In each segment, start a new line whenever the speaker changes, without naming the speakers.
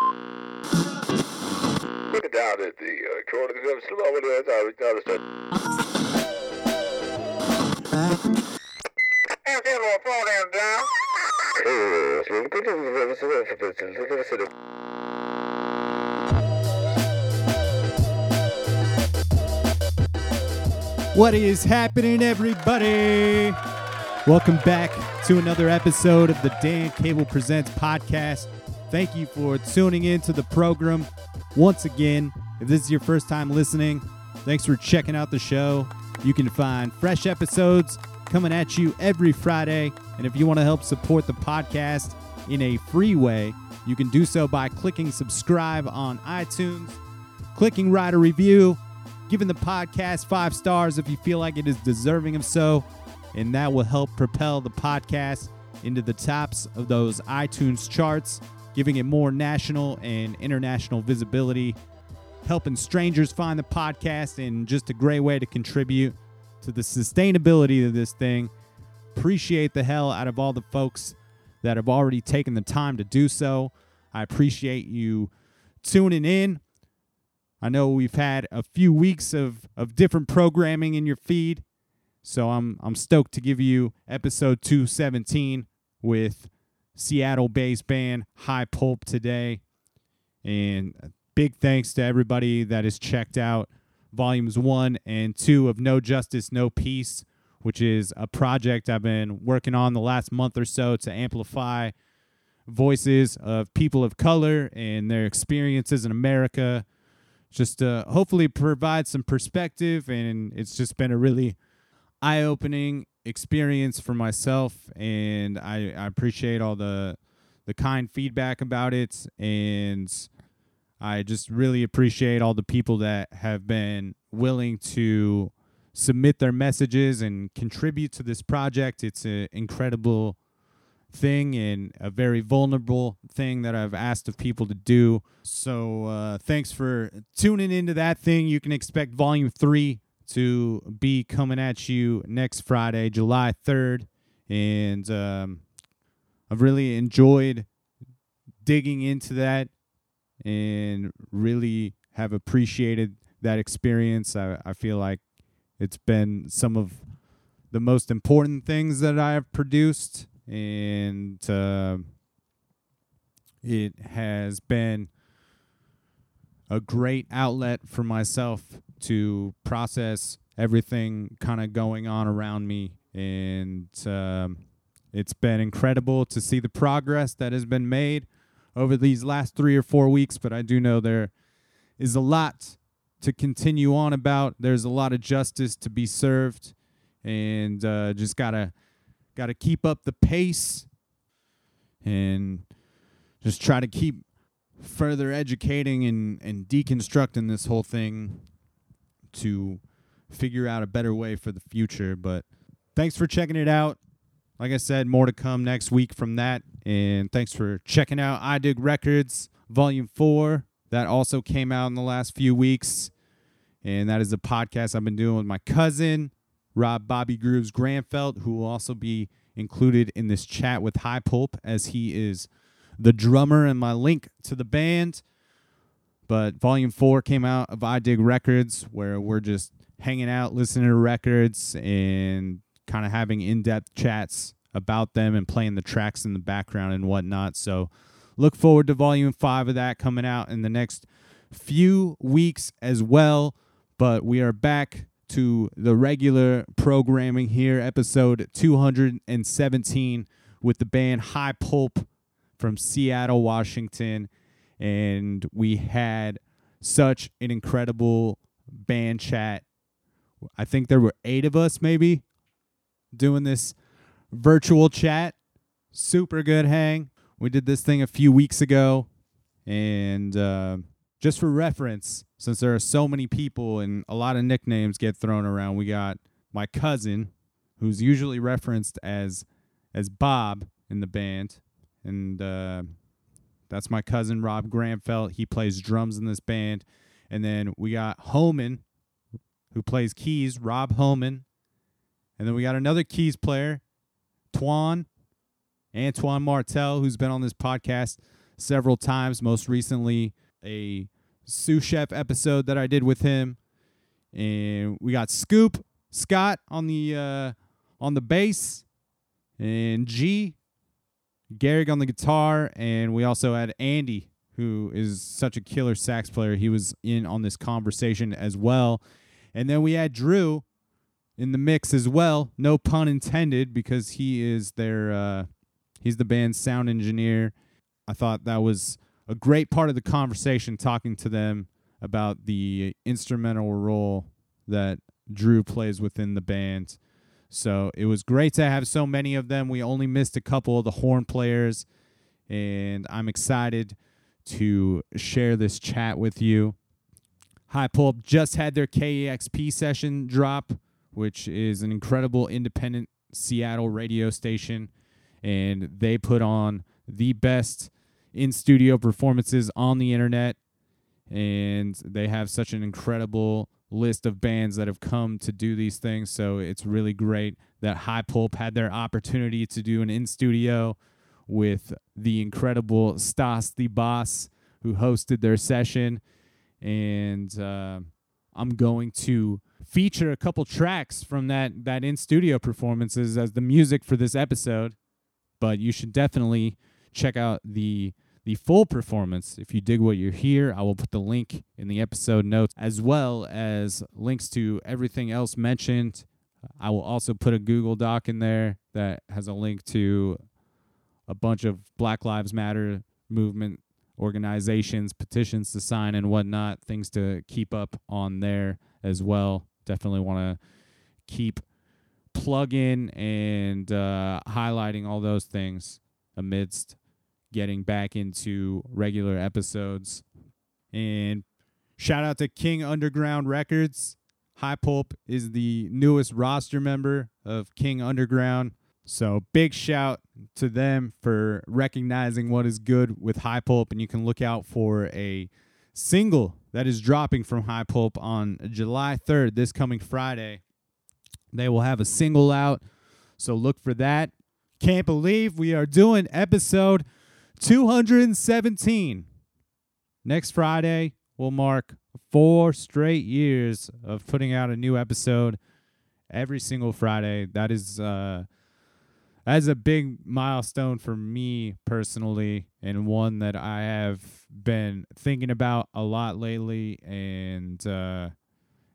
Looking down at the uh, corner of the slow over there, I down, down.
What is happening, everybody? Welcome back to another episode of the Dan Cable Presents podcast. Thank you for tuning in to the program. Once again, if this is your first time listening, thanks for checking out the show. You can find fresh episodes coming at you every Friday. And if you want to help support the podcast in a free way, you can do so by clicking subscribe on iTunes, clicking write a review, giving the podcast five stars if you feel like it is deserving of so, and that will help propel the podcast into the tops of those iTunes charts, giving it more national and international visibility, helping strangers find the podcast, and just a great way to contribute to the sustainability of this thing. Appreciate the hell out of all the folks that have already taken the time to do so. I appreciate you tuning in. I know we've had a few weeks of, of different programming in your feed, so I'm I'm stoked to give you episode 217 with Seattle-based band High Pulp today. And big thanks to everybody that has checked out volumes 1 and 2 of No Justice No Peace, which is a project I've been working on the last month or so to amplify voices of people of color and their experiences in America just to hopefully provide some perspective and it's just been a really eye-opening experience for myself and I, I appreciate all the the kind feedback about it and I just really appreciate all the people that have been willing to submit their messages and contribute to this project. It's an incredible thing and a very vulnerable thing that I've asked of people to do. So uh, thanks for tuning into that thing. You can expect volume three to be coming at you next Friday, July 3rd. And um, I've really enjoyed digging into that and really have appreciated that experience. I, I feel like it's been some of the most important things that I have produced and uh, it has been a great outlet for myself to process everything kind of going on around me. And um, it's been incredible to see the progress that has been made over these last three or four weeks but i do know there is a lot to continue on about. There's a lot of justice to be served. And uh, just gotta got to keep up the pace and just try to keep further educating and, and deconstructing this whole thing to figure out a better way for the future. But thanks for checking it out. Like I said, more to come next week from that. And thanks for checking out I Dig Records Volume 4. That also came out in the last few weeks. And that is a podcast I've been doing with my cousin, Rob Bobby Grooves Granfelt, who will also be included in this chat with High Pulp as he is the drummer and my link to the band. But volume four came out of I Dig Records, where we're just hanging out, listening to records, and kind of having in depth chats about them and playing the tracks in the background and whatnot. So look forward to volume five of that coming out in the next few weeks as well. But we are back to the regular programming here, episode 217 with the band High Pulp from Seattle, Washington. And we had such an incredible band chat. I think there were eight of us, maybe, doing this virtual chat. Super good hang. We did this thing a few weeks ago. And uh, just for reference, since there are so many people and a lot of nicknames get thrown around, we got my cousin, who's usually referenced as as Bob in the band, and uh, that's my cousin Rob Granfelt. He plays drums in this band, and then we got Homan, who plays keys, Rob Homan, and then we got another keys player, Twan, Antoine Martel, who's been on this podcast several times. Most recently, a sous chef episode that I did with him, and we got Scoop Scott on the uh, on the bass, and G Gehrig on the guitar, and we also had Andy, who is such a killer sax player. He was in on this conversation as well, and then we had Drew in the mix as well. No pun intended, because he is their uh, he's the band's sound engineer. I thought that was a great part of the conversation, talking to them about the instrumental role that Drew plays within the band. So it was great to have so many of them. We only missed a couple of the horn players, and I'm excited to share this chat with you. High Pulp just had their KEXP session drop, which is an incredible independent Seattle radio station, and they put on the best in studio performances on the internet. And they have such an incredible list of bands that have come to do these things. So it's really great that High Pulp had their opportunity to do an in studio with the incredible Stas THEE Boss, who hosted their session. And uh, I'm going to feature a couple tracks from that, that in studio performances as the music for this episode. But you should definitely check out the the full performance. If you dig what you hear, I will put the link in the episode notes as well as links to everything else mentioned. I will also put a Google Doc in there that has a link to a bunch of Black Lives Matter movement organizations, petitions to sign, and whatnot, things to keep up on there as well. Definitely want to keep plugging and uh, highlighting all those things amidst getting back into regular episodes. And shout out to King Underground Records. High Pulp is the newest roster member of King Underground. So big shout to them for recognizing what is good with High Pulp. And you can look out for a single that is dropping from High Pulp on July 3rd, this coming Friday. They will have a single out. So look for that. Can't believe we are doing episode 217. Next Friday will mark four straight years of putting out a new episode every single Friday. That is uh that is a big milestone for me personally and one that I have been thinking about a lot lately and uh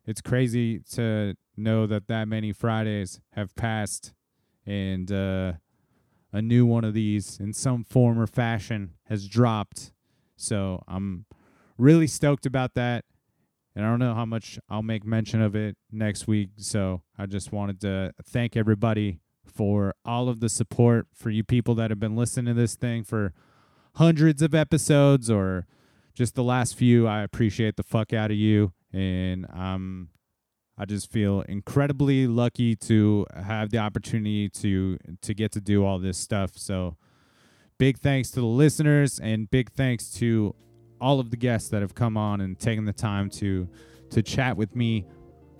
it's crazy to know that that many Fridays have passed and uh a new one of these in some form or fashion has dropped. So I'm really stoked about that. And I don't know how much I'll make mention of it next week. So I just wanted to thank everybody for all of the support for you people that have been listening to this thing for hundreds of episodes or just the last few. I appreciate the fuck out of you. And I'm I just feel incredibly lucky to have the opportunity to to get to do all this stuff. So big thanks to the listeners and big thanks to all of the guests that have come on and taken the time to to chat with me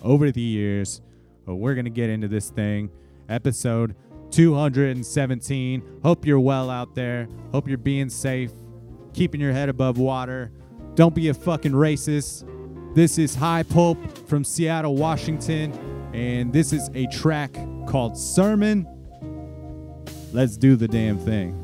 over the years. But we're going to get into this thing. Episode 217. Hope you're well out there. Hope you're being safe, keeping your head above water. Don't be a fucking racist. This is High Pulp from Seattle, Washington, and this is a track called Sermon. Let's do the damn thing.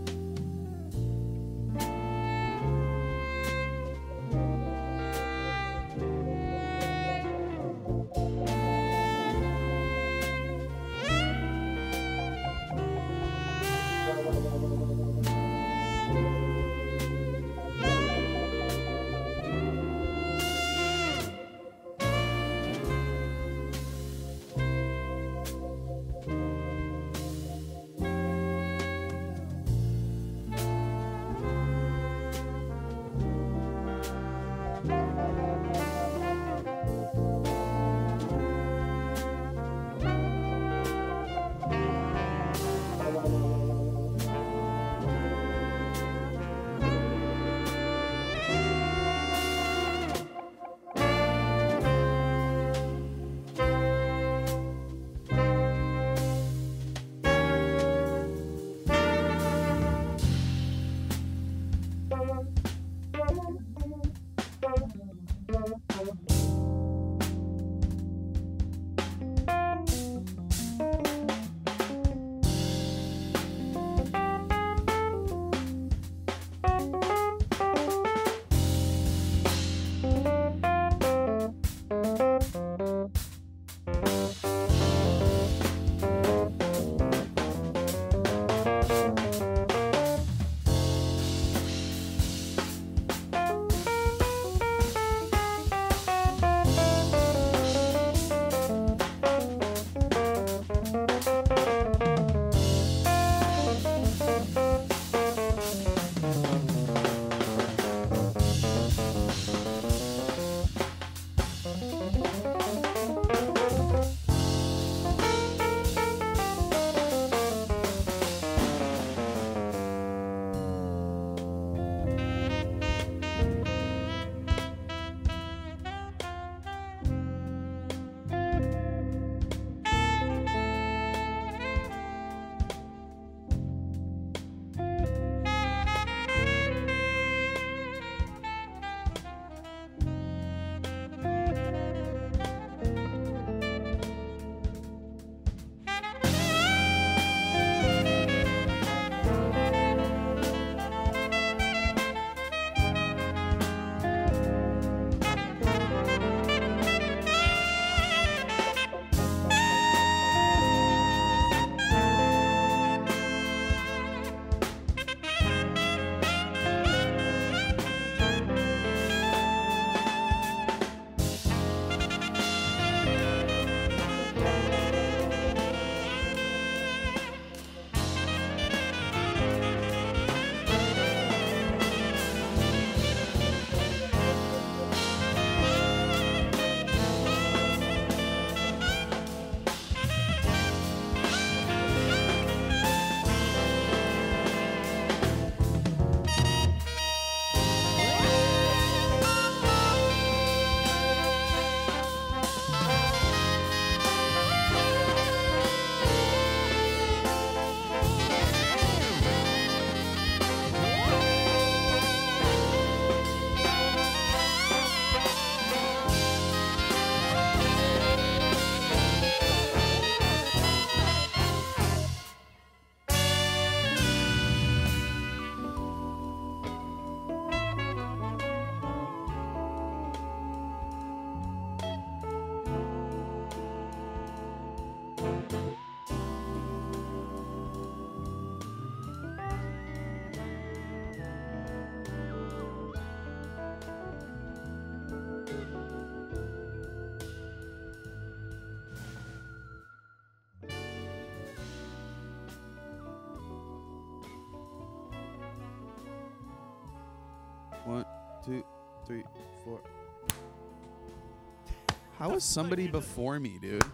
How was somebody before me, dude?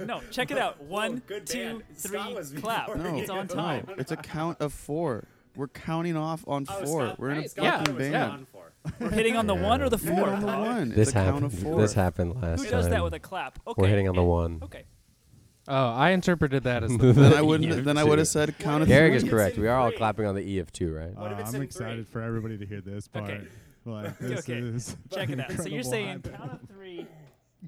No, check it out. One,
good
two,
band.
three,
Scott was
clap.
before
No,
It's on time.
No, it's a count of four. We're counting off on
Oh,
four.
Scott-
We're in
hey,
a
Scott
fucking
was
band.
on for.
We're hitting on the one or the
Hit
four.
on the one.
This
it's a count
happened.
of four.
This happened last
Who
time.
does that with a clap? Okay.
We're hitting on the one.
Okay.
Oh, I interpreted that as the
Then I wouldn't. Then I would have said count of
Gehrig
three.
is correct. We are all clapping on the E of two, right?
What if
Uh,
it's
I'm
in
excited for everybody to hear this part.
Okay.
Like, this
Okay.
is
Check it out. So you're saying
hype.
count of three,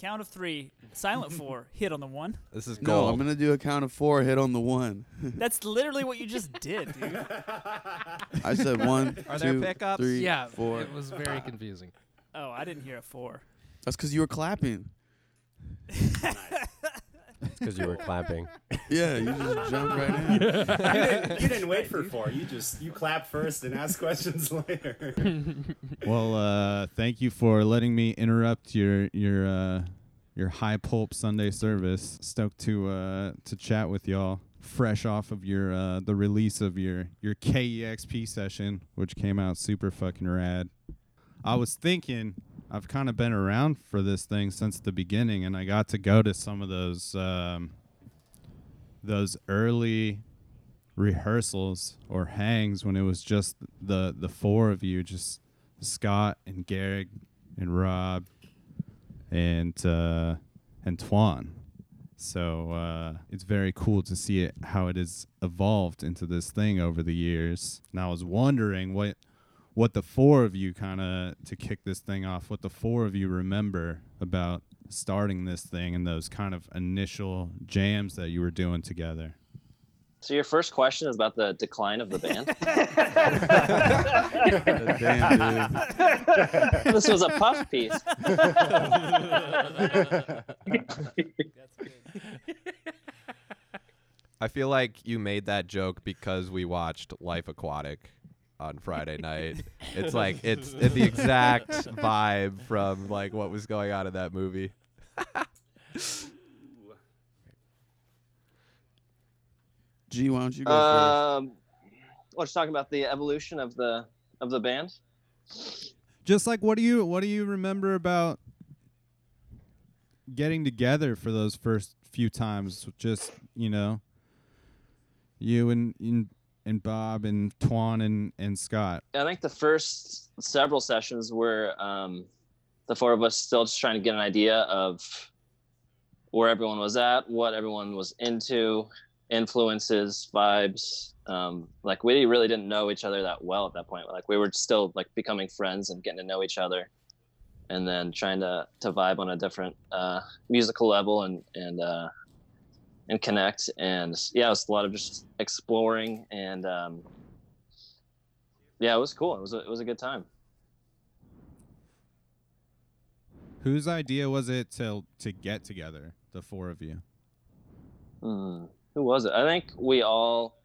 count of three, silent four, hit on the one.
This is
No. I'm gonna do a count of four. Hit on the one.
That's literally what you just did, dude.
I said one,
Are there
two,
pickups?
three,
Yeah,
four.
it was very confusing.
Oh, I didn't hear a four.
That's because you were clapping.
Because you were clapping.
Yeah, you just jumped right in.
you, didn't, you didn't wait for four. You just you clap first and ask questions later.
Well, uh, thank you for letting me interrupt your your uh, your high pulp Sunday service. Stoked to uh, to chat with y'all. Fresh off of your uh, the release of your your KEXP session, which came out super fucking rad. I was thinking I've kind of been around for this thing since the beginning, and I got to go to some of those um, those early rehearsals or hangs when it was just the the four of you, just Scott and Gehrig and Rob and uh, and Twan. So uh, it's very cool to see it how it has evolved into this thing over the years. And I was wondering what what the four of you kind of to kick this thing off, what the four of you remember about starting this thing and those kind of initial jams that you were doing together.
So your first question is about the decline of the band.
Damn, dude.
this was a puff piece.
I feel like you made that joke because we watched Life Aquatic on Friday night. It's like it's, it's the exact vibe from like what was going on in that movie.
G, why don't you go
Um, let's talk about the evolution of the of the band.
just like what do you what do you remember about getting together for those first few times just you know you and and, and bob and twan and and scott
I think the first several sessions were um, the four of us still just trying to get an idea of where everyone was at, what everyone was into, influences, vibes. Um, like we really didn't know each other that well at that point. Like we were still like becoming friends and getting to know each other, and then trying to to vibe on a different uh, musical level and and uh, and connect. And yeah, it was a lot of just exploring and. Um, yeah, it was cool. It was a, it was a good time.
whose idea was it to to get together the four of you
Hmm. Who was it? I think we all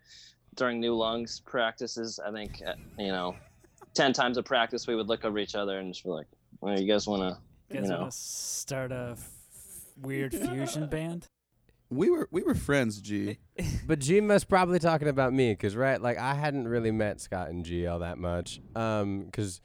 during New Lungs practices. I think uh, you know, ten times a practice we would look over each other and just be like, "Well, you guys want to,
You
you know."
want to start a f- weird fusion band?
We were we were friends, G.
But G must probably talking about me, cause right, like I hadn't really met Scott and G all that much, um, cause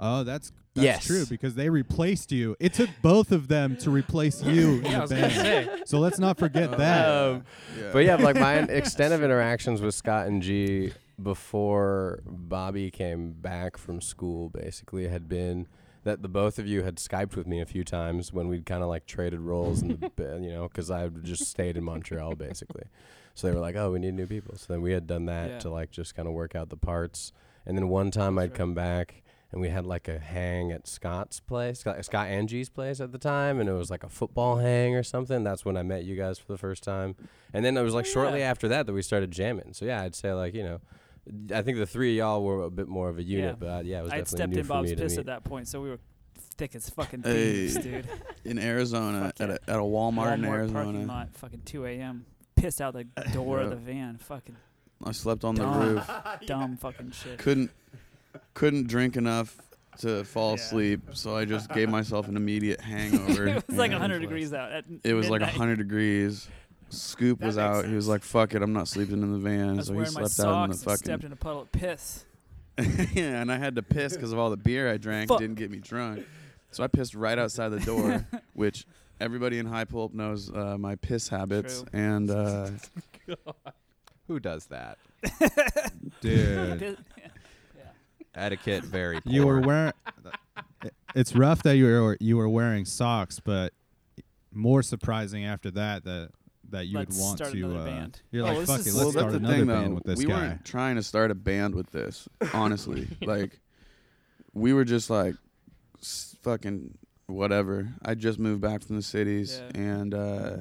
oh that's that's
Yes.
true because they replaced you it took both of them to replace you in
Yeah, I
the band
say.
so let's not forget that
um,
Yeah.
but yeah, like my extent of interactions with Scott and G before Bobby came back from school basically had been that the both of you had Skyped with me a few times when we'd kind of like traded roles ba- you know because I had just stayed in Montreal basically. So they were like, "Oh, we need new people." So then we had done that
Yeah.
to like just kind of work out the parts. And then one time
That's
I'd
right.
come back and we had like a hang at Scott's place, Scott, Scott Angie's place at the time, and it was like a football hang or something. That's when I met you guys for the first time. And then it was like shortly after that that we started jamming. So yeah, I'd say like you know, I think the three of y'all were a bit more of a unit,
Yeah.
but uh, yeah, it was
I had
definitely
stepped
new
in
for
Bob's
me to
piss
meet.
at that point, so we were thick as fucking
Hey.
dude.
in Arizona
Fuck
at a, at a Walmart, in
Walmart parking
Arizona.
lot, fucking 2 a.m. Pissed out the door of the van. Fucking
I slept on the
Dumb.
roof.
dumb fucking shit.
Couldn't couldn't drink enough to fall
Yeah.
asleep, so I just gave myself an immediate hangover.
it was like
Yeah.
100 degrees out. At
It was like
midnight.
100 degrees. Scoop
That
was
makes
out. He was like, "Fuck it, I'm not sleeping in the
I
van."
was
So he
wearing my
slept out in the
socks and stepped in a puddle of piss.
yeah, and I had to piss because of all the beer I drank.
Fuck.
Didn't get me drunk, so I pissed right outside the door, which everybody in High Pulp knows uh, my piss habits.
True.
And uh,
Who does that?
Dude.
Etiquette very poor.
You were wearing. It's rough that you were you were wearing socks, but more surprising after that that that you
Let's
would want
start
to.
another
Uh,
band.
you're
Oh,
like,
this
fuck
is-
it, let's
that's
start
the
another
thing,
band
though.
with this
we
guy.
weren't trying to start a band with this. Honestly, like we were just like s- fucking whatever. I just moved back from the cities,
Yeah.
and uh,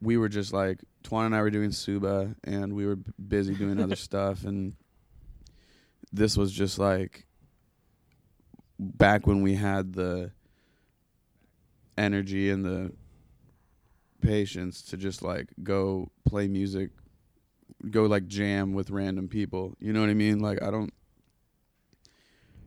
we were just like Twan and I were doing Suba, and we were b- busy doing other stuff, and this was just like back when we had the energy and the patience to just like go play music go like jam with random people. You know what i mean? Like i don't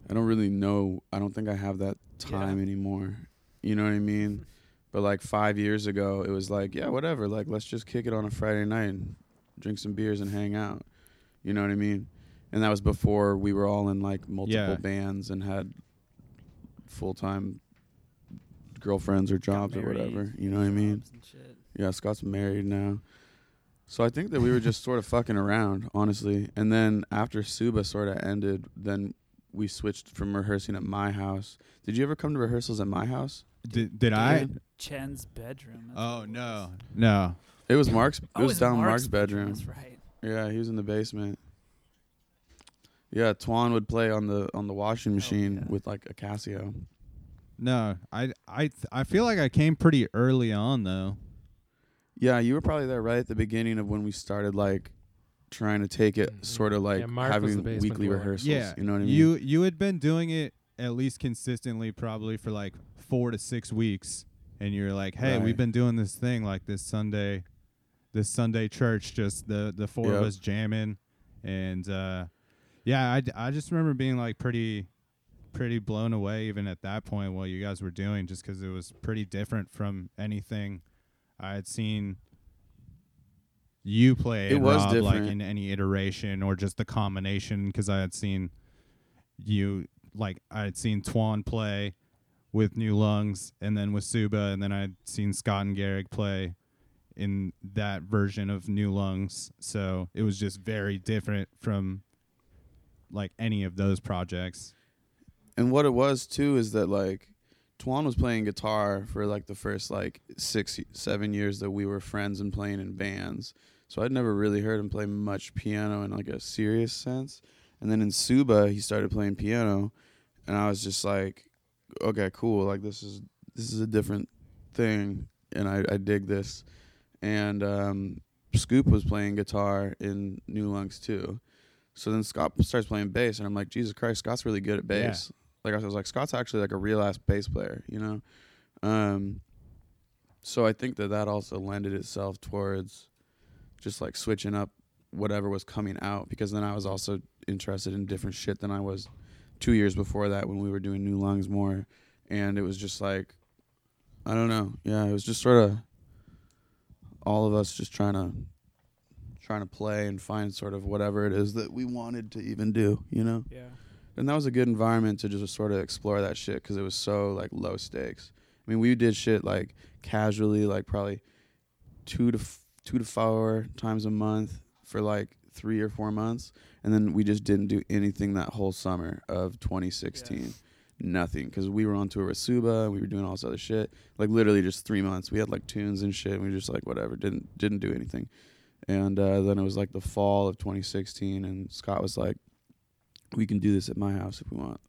i don't really know. I don't think i have that time anymore. You know what i mean? But like five years ago it was like yeah whatever. Like let's just kick it on a friday night and drink some beers and hang out. You know what i mean? And that was before we were all in like multiple
Yeah.
bands and had full-time girlfriends or jobs or whatever you know what i mean
jobs and shit.
yeah, Scott's married now. So I think that we were just sort of fucking around, honestly. And then after Suba sort of ended, then we switched from rehearsing at my house. Did you ever come to rehearsals at my house?
Did, did I?
Chen's bedroom.
Oh no, no.
It was Mark's. It
Oh,
was
it's
down
Mark's
Mark's bedroom.
That's right.
Yeah, he was in the basement. Yeah, Twan would play on the on the washing oh, machine
yeah.
with like a Casio.
No, I I th- I feel like I came pretty early on though.
Yeah, you were probably there right at the beginning of when we started like trying to take it
Mhm.
sort of like
Yeah,
having weekly
dweller.
rehearsals.
Yeah,
you know what I mean.
You you had been doing it at least consistently, probably for like four to six weeks, and you're like, "Hey,
Right.
we've been doing this thing like this Sunday, this Sunday church, just the the four of us jamming," and uh, yeah, I, d- I just remember being like pretty pretty blown away even at that point what you guys were doing, just because it was pretty different from anything I had seen. You play
It was
Rob, like in any iteration or just the combination because I had seen you like I had seen Twan play with New Lungs and then with Suba and then I'd seen Scott and Gehrig play in that version of New Lungs. So it was just very different from like any of those projects.
And what it was too is that like Twan was playing guitar for like the first like six, seven years that we were friends and playing in bands. So I'd never really heard him play much piano in like a serious sense. And then in Suba, he started playing piano, and I was just like, okay, cool. Like this is this is a different thing, and I, I dig this. And um, Scoop was playing guitar in New Lungs too. So then Scott starts playing bass, and I'm like, Jesus Christ, Scott's really good at
Yeah.
bass. Like I was like, Scott's actually like a real ass bass player, you know. Um, so I think that that also lended itself towards just like switching up whatever was coming out because then I was also interested in different shit than I was two years before that when we were doing New Lungs more, and it was just like, I don't know, yeah, it was just sort of all of us just trying to trying to play and find sort of whatever it is that we wanted to even do, you know.
Yeah.
And that was a good environment to just sort of explore that shit because it was so like low stakes. I mean, we did shit like casually, like probably two to f- two to four times a month for like three or four months, and then we just didn't do anything that whole summer of 2016. Nothing, because we were on tour with Suba, we were doing all this other shit. Like literally just three months. We had like tunes and shit. And we were just like whatever, didn't didn't do anything. And uh, then it was like the fall of 2016, and Scott was like, "We can do this at my house if we want,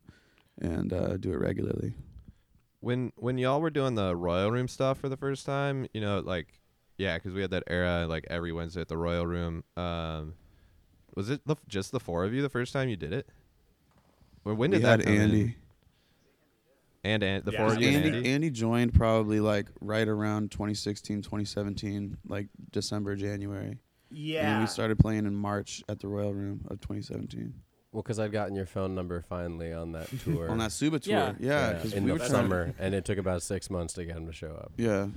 and uh, do it regularly."
when when y'all were doing the Royal Room stuff for the first time, you know, like yeah, because we had that era like every Wednesday at the Royal Room. Um, was it the, just the four of you the first time you did it? Or when did
we
that
had
come in?
Andy.
And, and the
Yeah,
four of you and
Andy,
Andy.
Andy joined probably like right around 2016, 2017, like December, January. Yeah. And then
Yeah.
we started playing in March at the Royal Room of 2017.
Well, because I'd gotten your phone number finally on that tour.
on that Suba tour.
Yeah.
Yeah, because
in
we
the summer, and it took about six months to get him to show up.
Yeah,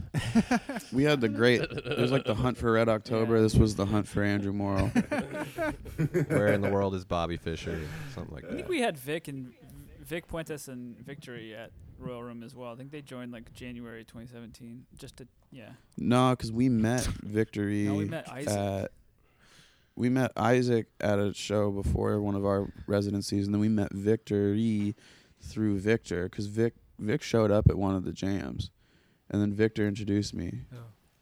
we had the great. It was like the hunt for Red October. This was the hunt for Andrew Morrow.
Where in the world is Bobby Fischer? Something like that.
I think
that.
we had Vic and Vic Puentes and Victory at Royal Room as well. I think they joined like January 2017. Just to yeah.
no, because we met Victory.
No, we met Isaac.
At, we met Isaac at a show before one of our residencies, and then we met Victory through Victor because Vic Vic showed up at one of the jams, and then Victor introduced me oh.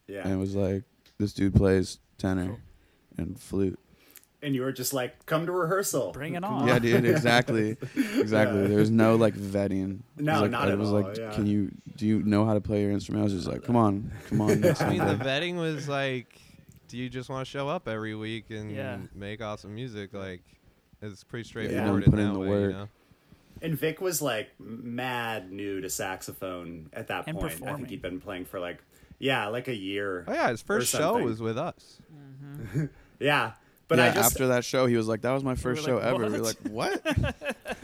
Yeah.
and it was like, "This dude plays tenor
Cool.
and flute."
and you were just like, come to rehearsal.
Bring it on.
Yeah, dude, exactly, exactly.
Yeah.
There was no like vetting. It
No,
was like,
not
it
at
was
all,
like,
yeah.
can you do you know how to play your instrument? I was just like, come on, come on.
I mean, the vetting was like, do you just want to show up every week and
Yeah.
make awesome music? Like, it's pretty
Yeah,
straightforward
put
in
in
that
the
way,
work.
you know?
And Vic was like mad new to saxophone at that
And
point. I think he'd been playing for like, yeah, like a year.
Oh yeah, his first show was with us. Mm-hmm.
Yeah. But
yeah,
I just,
after that show, he was like, "That was my first show
like,
ever." We're like, "What?"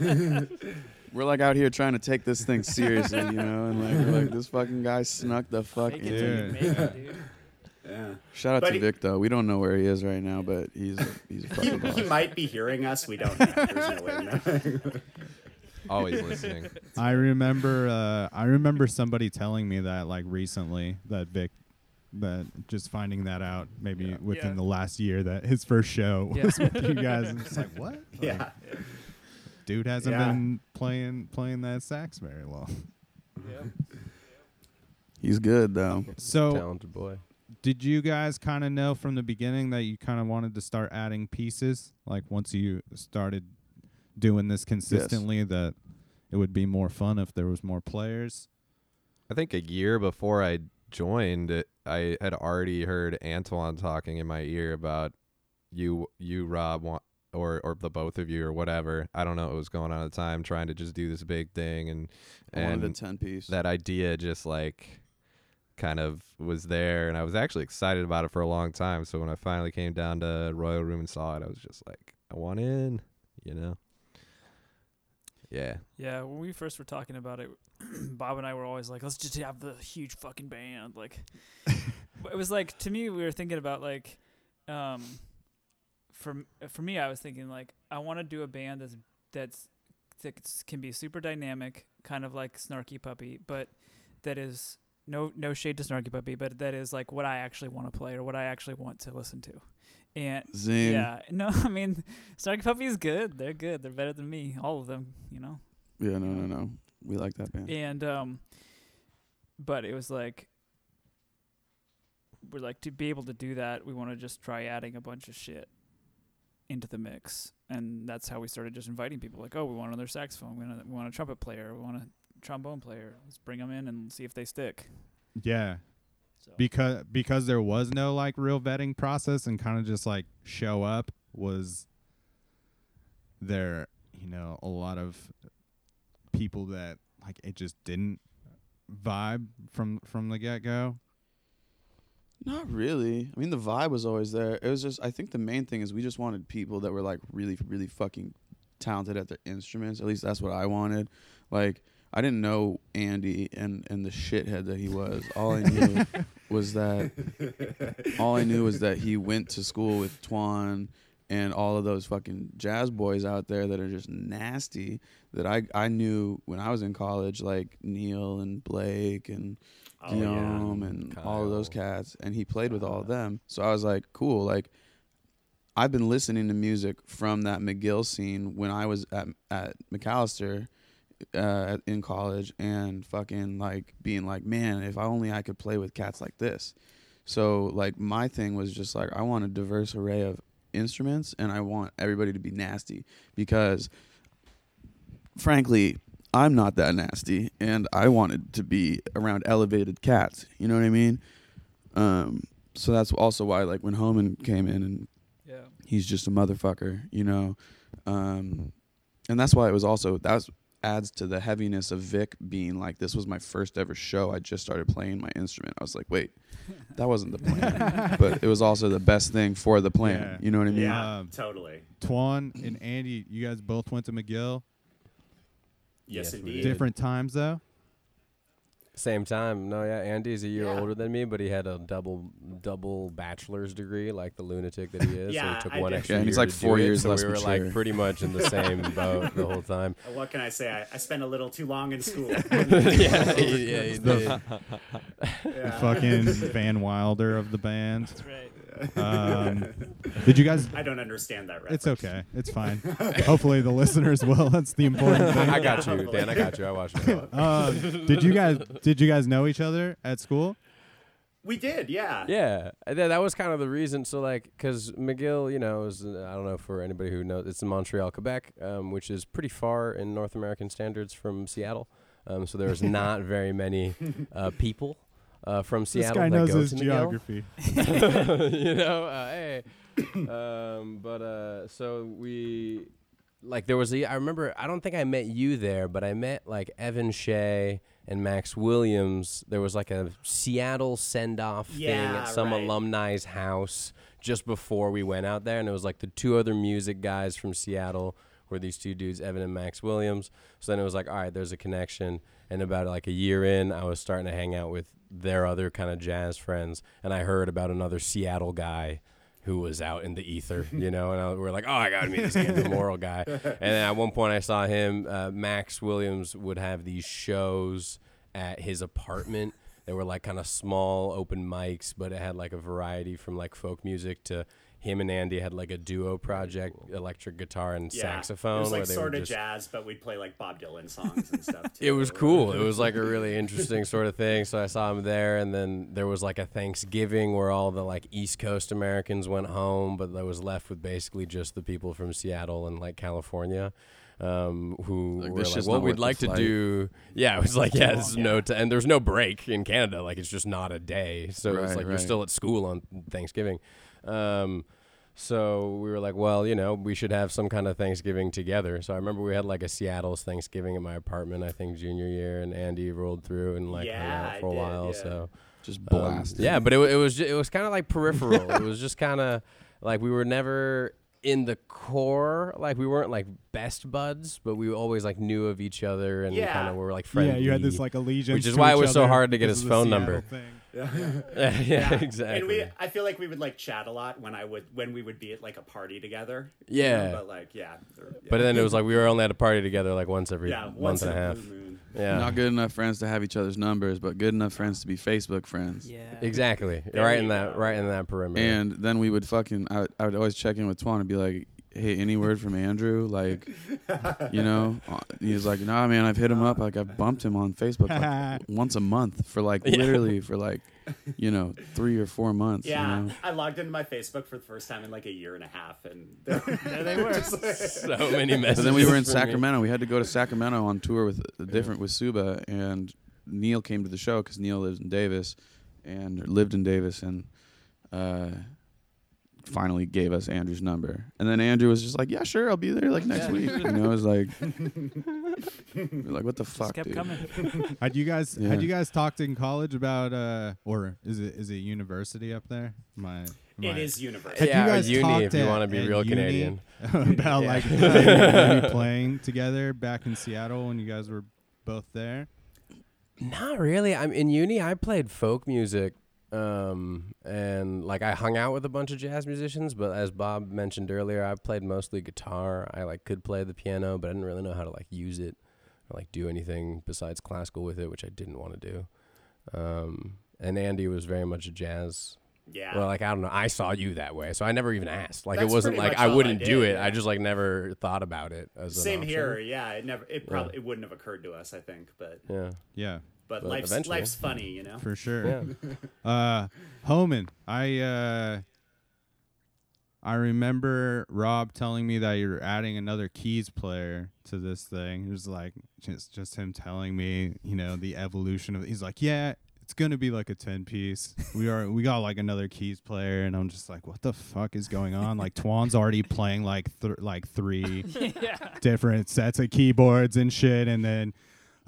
we're like out here trying to take this thing seriously, you know, and like, we're like this fucking guy snuck the fuck
Fake
in.
it till you
Yeah.
make it, dude.
Yeah.
Shout out
But
to
he-
Vic though. We don't know where he is right now, but he's he's a
He,
fucking boss.
he might be hearing us. We don't know. There's no way.
Always listening.
I remember uh, I remember somebody telling me that like recently that Vic that just finding that out maybe within
Yeah.
the last year that his first show
Yeah.
was with you guys and it's like what Like,
yeah.
dude hasn't
Yeah.
been playing playing that sax very long yeah
He's good though.
so
Talented boy.
Did you guys kind of know from the beginning that you kind of wanted to start adding pieces like once you started doing this consistently that it would be more fun if there was more players
I think a year before I joined, I had already heard Antoine talking in my ear about you, you Rob, want, or or the both of you or whatever. I don't know what was going on at the time, trying to just do this big thing, and
I wanted a
and
ten piece.
that idea just like kind of was there, and I was actually excited about it for a long time. So when I finally came down to Royal Room and saw it, I was just like, I want in, you know. Yeah.
Yeah, when we first were talking about it, Bob and I were always like, let's just have the huge fucking band. Like, it was like to me, we were thinking about like, um, for for me, I was thinking like, I want to do a band that's that's that can be super dynamic, kind of like Snarky Puppy, but that is no no shade to Snarky Puppy, but that is like what I actually want to play or what I actually want to listen to. And
Zing.
yeah, no, I mean, Snarky Puppy is good. They're good. They're better than me. All of them, you know.
Yeah, no, no, no. We like that band.
And um, but it was like we're like to be able to do that, we want to just try adding a bunch of shit into the mix, and that's how we started just inviting people. Like, oh, we want another saxophone, we want a, we want a trumpet player, we want a trombone player. Let's bring them in and see if they stick.
yeah
So
because because there was no like real vetting process and kind of just like show up was there you know a lot of people that like it just didn't vibe from from the get go
Not really. I mean, the vibe was always there. It was just, I think the main thing is we just wanted people that were like really, really fucking talented at their instruments. At least that's what I wanted. Like, I didn't know Andy and, and the shithead that he was. All I knew was that, all I knew was that he went to school with Twan and all of those fucking jazz boys out there that are just nasty that I, I knew when I was in college, like Neil and Blake and
Oh, yeah.
Guillaume and all of those cats, and he played with all of them. So I was like, cool. Like, I've been listening to music from that McGill scene when I was at at Macalester uh, in college, and fucking like being like, man, if I only I could play with cats like this. So like my thing was just like I want a diverse array of instruments, and I want everybody to be nasty because, frankly, I'm not that nasty, and I wanted to be around elevated cats. You know what I mean? Um, so that's also why, like, when Homan came in, and
yeah,
he's just a motherfucker, you know. Um, and that's why it was also that's adds to the heaviness of Vic being like, this was my first ever show. I just started playing my instrument. I was like, wait, that wasn't the plan, but it was also the best thing for the plan.
Yeah.
You know what I mean?
Yeah,
Um,
totally.
Twan and Andy, you guys both went to McGill.
Yes,
Yes,
indeed.
Different times though.
Same time. No, yeah, Andy's a year
Yeah.
older than me, but he had a double double bachelor's degree, like the lunatic that he is. so
Yeah,
he took
I
one
did.
extra
Yeah, and he's like
to
four
do it,
years
so
less
we were
mature.
like pretty much in the same boat the whole time.
What can I say? I, I spent a little too long in school.
yeah, he, yeah, he
The-
did.
Yeah.
Fucking Van Wilder of the band.
That's right.
Um, did you guys?
I don't understand that reference.
It's okay. It's fine. Hopefully the listeners will. That's the important thing.
I got you, Dan. I got you. I watched it.
Um, did you guys? Did you guys know each other at school?
We did, yeah.
Yeah, and that was kind of the reason. So like, because McGill, you know, is uh, I don't know for anybody who knows, it's in Montreal, Quebec, um, which is pretty far in North American standards from Seattle. Um, so there's not very many uh, people uh, from
This
Seattle
guy
that
knows his
to McGill.
geography.
you know, uh, hey. um, but uh, so we like there was a I remember I don't think I met you there, but I met like Evan Shea and Max Williams. There was like a Seattle send off thing at some
right.
alumni's house just before we went out there, and it was like the two other music guys from Seattle were these two dudes, Evan and Max Williams. So then it was like, all right, there's a connection. And about like a year in, I was starting to hang out with their other kind of jazz friends, and I heard about another Seattle guy who was out in the ether, you know, and I, we are like, oh, I gotta meet this kid, the moral guy. And then at one point, I saw him. Uh, Max Williams would have these shows at his apartment. They were like kind of small open mics, but it had like a variety from like folk music to him and Andy had like a duo project, electric guitar and
Yeah.
saxophone.
It was like
they
sort of
just,
jazz, but we'd play like Bob Dylan songs and stuff too.
it was cool. It was like a really interesting sort of thing. So I saw him there, and then there was like a Thanksgiving where all the like East Coast Americans went home, but I was left with basically just the people from Seattle and like California. Um, who
Like,
were
this
like, what
not
we'd like to do? Yeah, it was like, yeah, this is no, t- and there's no break in Canada. Like, it's just not a day. So it's
Right,
like you're still at school on Thanksgiving. Um, so we were like, well, you know, we should have some kind of Thanksgiving together. So I remember we had like a Seattle's Thanksgiving at my apartment, I think junior year, and Andy rolled through and like hung out for a
did,
while.
yeah.
So
Just
um,
blast.
yeah, but it, it was ju- it was kind of like peripheral. it was just kind of like we were never in the core. Like we weren't like best buds, but we always like knew of each other and
Yeah.
kind of were like friendly.
Yeah, you had this like allegiance,
Which is
to
why it
each
was so hard to get
because
his phone
Seattle
number.
thing.
yeah,
Yeah.
exactly.
And we, I feel like we would like chat a lot when I would, when we would be at like a party together. you know,
Yeah.
But like, yeah. there- yeah.
But then it was like we were only at a party together like once every
yeah,
month
once
and a half.
blue moon.
Yeah,
Not good enough friends to have each other's numbers, but good enough friends to be Facebook friends.
Yeah.
exactly.
There
right
you
in that right in that perimeter.
And then we would fucking, I would, I would always check in with Twan and be like, hey, any word from Andrew? Like, you know, Uh, he's like, nah, man, I've hit him up. Like, I've bumped him on Facebook like, once a month for like,
Yeah.
literally for like, you know, three or four months.
Yeah,
You know?
I logged into my Facebook for the first time in like a year and a half, and there,
There they were.
so many messages.
But then we were in
from me.
Sacramento. We had to go to Sacramento on tour with uh, different with Suba, and Neil came to the show because Neil lives in Davis, and lived in Davis, and uh, finally gave us Andrew's number. And then Andrew was just like, "Yeah, sure, I'll be there like next week." You know, it was like, we're like, what the
Just
fuck,
kept
dude?
coming.
Had you guys
Yeah.
had you guys talked in college about uh or is it is it university up there? My
it is universal.
Had
Yeah,
you
or
guys
uni
talked
if you
at-
wanna be
at
real
uni
Canadian.
about like maybe, maybe playing together back in Seattle when you guys were both there?
Not really. I'm in uni. I played folk music, um, and like I hung out with a bunch of jazz musicians. But as Bob mentioned earlier, I played mostly guitar. I like could play the piano, but I didn't really know how to like use it or like do anything besides classical with it, which I didn't want to do. Um, and Andy was very much a jazz.
Yeah.
Well, like I don't know. I saw you that way, so I never even asked. Like
That's
it wasn't like I wouldn't do
did,
it. I just like never thought about it as an
Same
option.
here. Yeah, it never. It probably it wouldn't have occurred to us. I think, but
Yeah.
Yeah,
but,
But
life's
eventually.
life's funny, you know.
for sure.
Yeah.
Uh, Homan, I uh, I remember Rob telling me that you're adding another keys player to this thing. It was like just just him telling me, you know, the evolution of. He's like, yeah, it's gonna be like a ten piece. We are we got like another keys player, and I'm just like, what the fuck is going on? like Twan's already playing like th- like three
yeah.
different sets of keyboards and shit, and then.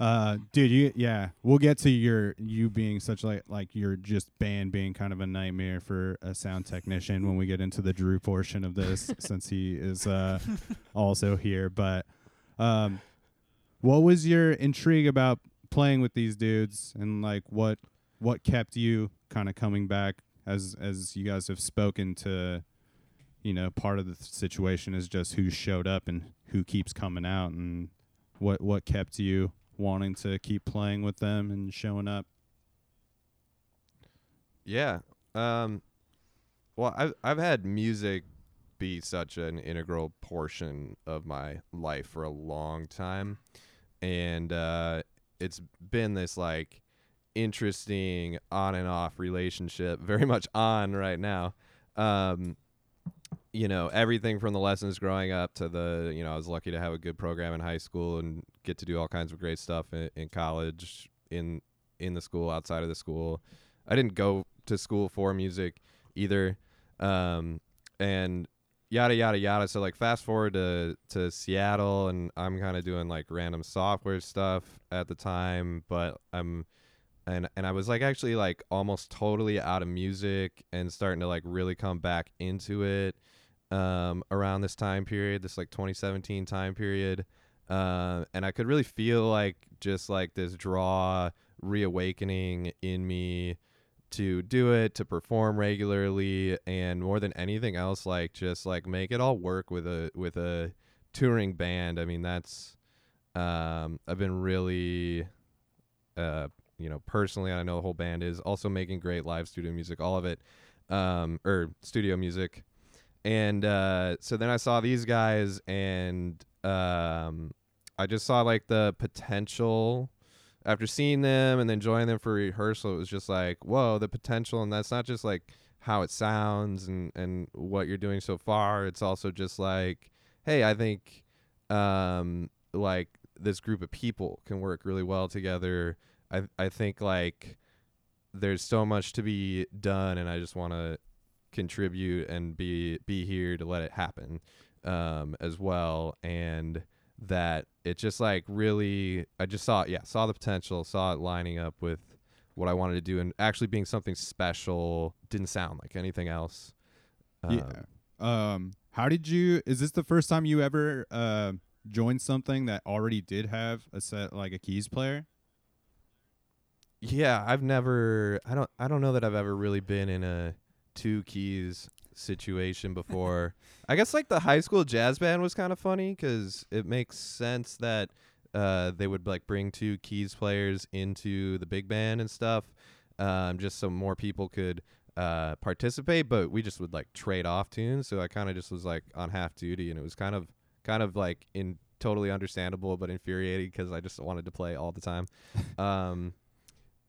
Uh, dude, you yeah, we'll get to your you being such like like your just band being kind of a nightmare for a sound technician when we get into the Drew portion of this, since he is uh also here. But um, what was your intrigue about playing with these dudes, and like what what kept you kind of coming back as as you guys have spoken to? You know, part of the situation is just who showed up and who keeps coming out, and what what kept you wanting to keep playing with them and showing up.
Yeah. Um well, I've I've had music be such an integral portion of my life for a long time. And uh it's been this like interesting on and off relationship, very much on right now. Um you know, everything from the lessons growing up to the, you know, I was lucky to have a good program in high school and get to do all kinds of great stuff in, in college, in in the school, outside of the school. I didn't go to school for music either. Um, and yada yada yada. So like fast forward to to Seattle and I'm kind of doing like random software stuff at the time, but I'm and and I was like actually like almost totally out of music and starting to like really come back into it um around this time period, this like 2017 time period. Uh, and I could really feel like just like this draw reawakening in me to do it, to perform regularly, and more than anything else, like just like make it all work with a with a touring band. I mean, that's um, I've been really, uh, you know, personally, I know the whole band is also making great live studio music, all of it, um, or studio music, and uh, so then I saw these guys, and um, I just saw like the potential after seeing them and then joining them for rehearsal, it was just like, whoa, the potential. And that's not just like how it sounds and, and what you're doing so far. It's also just like, hey, I think um, like this group of people can work really well together. I, I think like there's so much to be done and I just want to contribute and be, be here to let it happen um, as well. And, that it just like really I just saw it, yeah, saw the potential, saw it lining up with what I wanted to do and actually being something special didn't sound like anything else. Um,
yeah. Um how did you is this the first time you ever uh joined something that already did have a set like a keys player?
Yeah, I've never I don't I don't know that I've ever really been in a two keys situation before. I guess like the high school jazz band was kind of funny because it makes sense that uh, they would like bring two keys players into the big band and stuff, um, just so more people could uh, participate. But we just would like trade off tunes, so I kind of just was like on half duty, and it was kind of kind of like in totally understandable but infuriating because I just wanted to play all the time. um,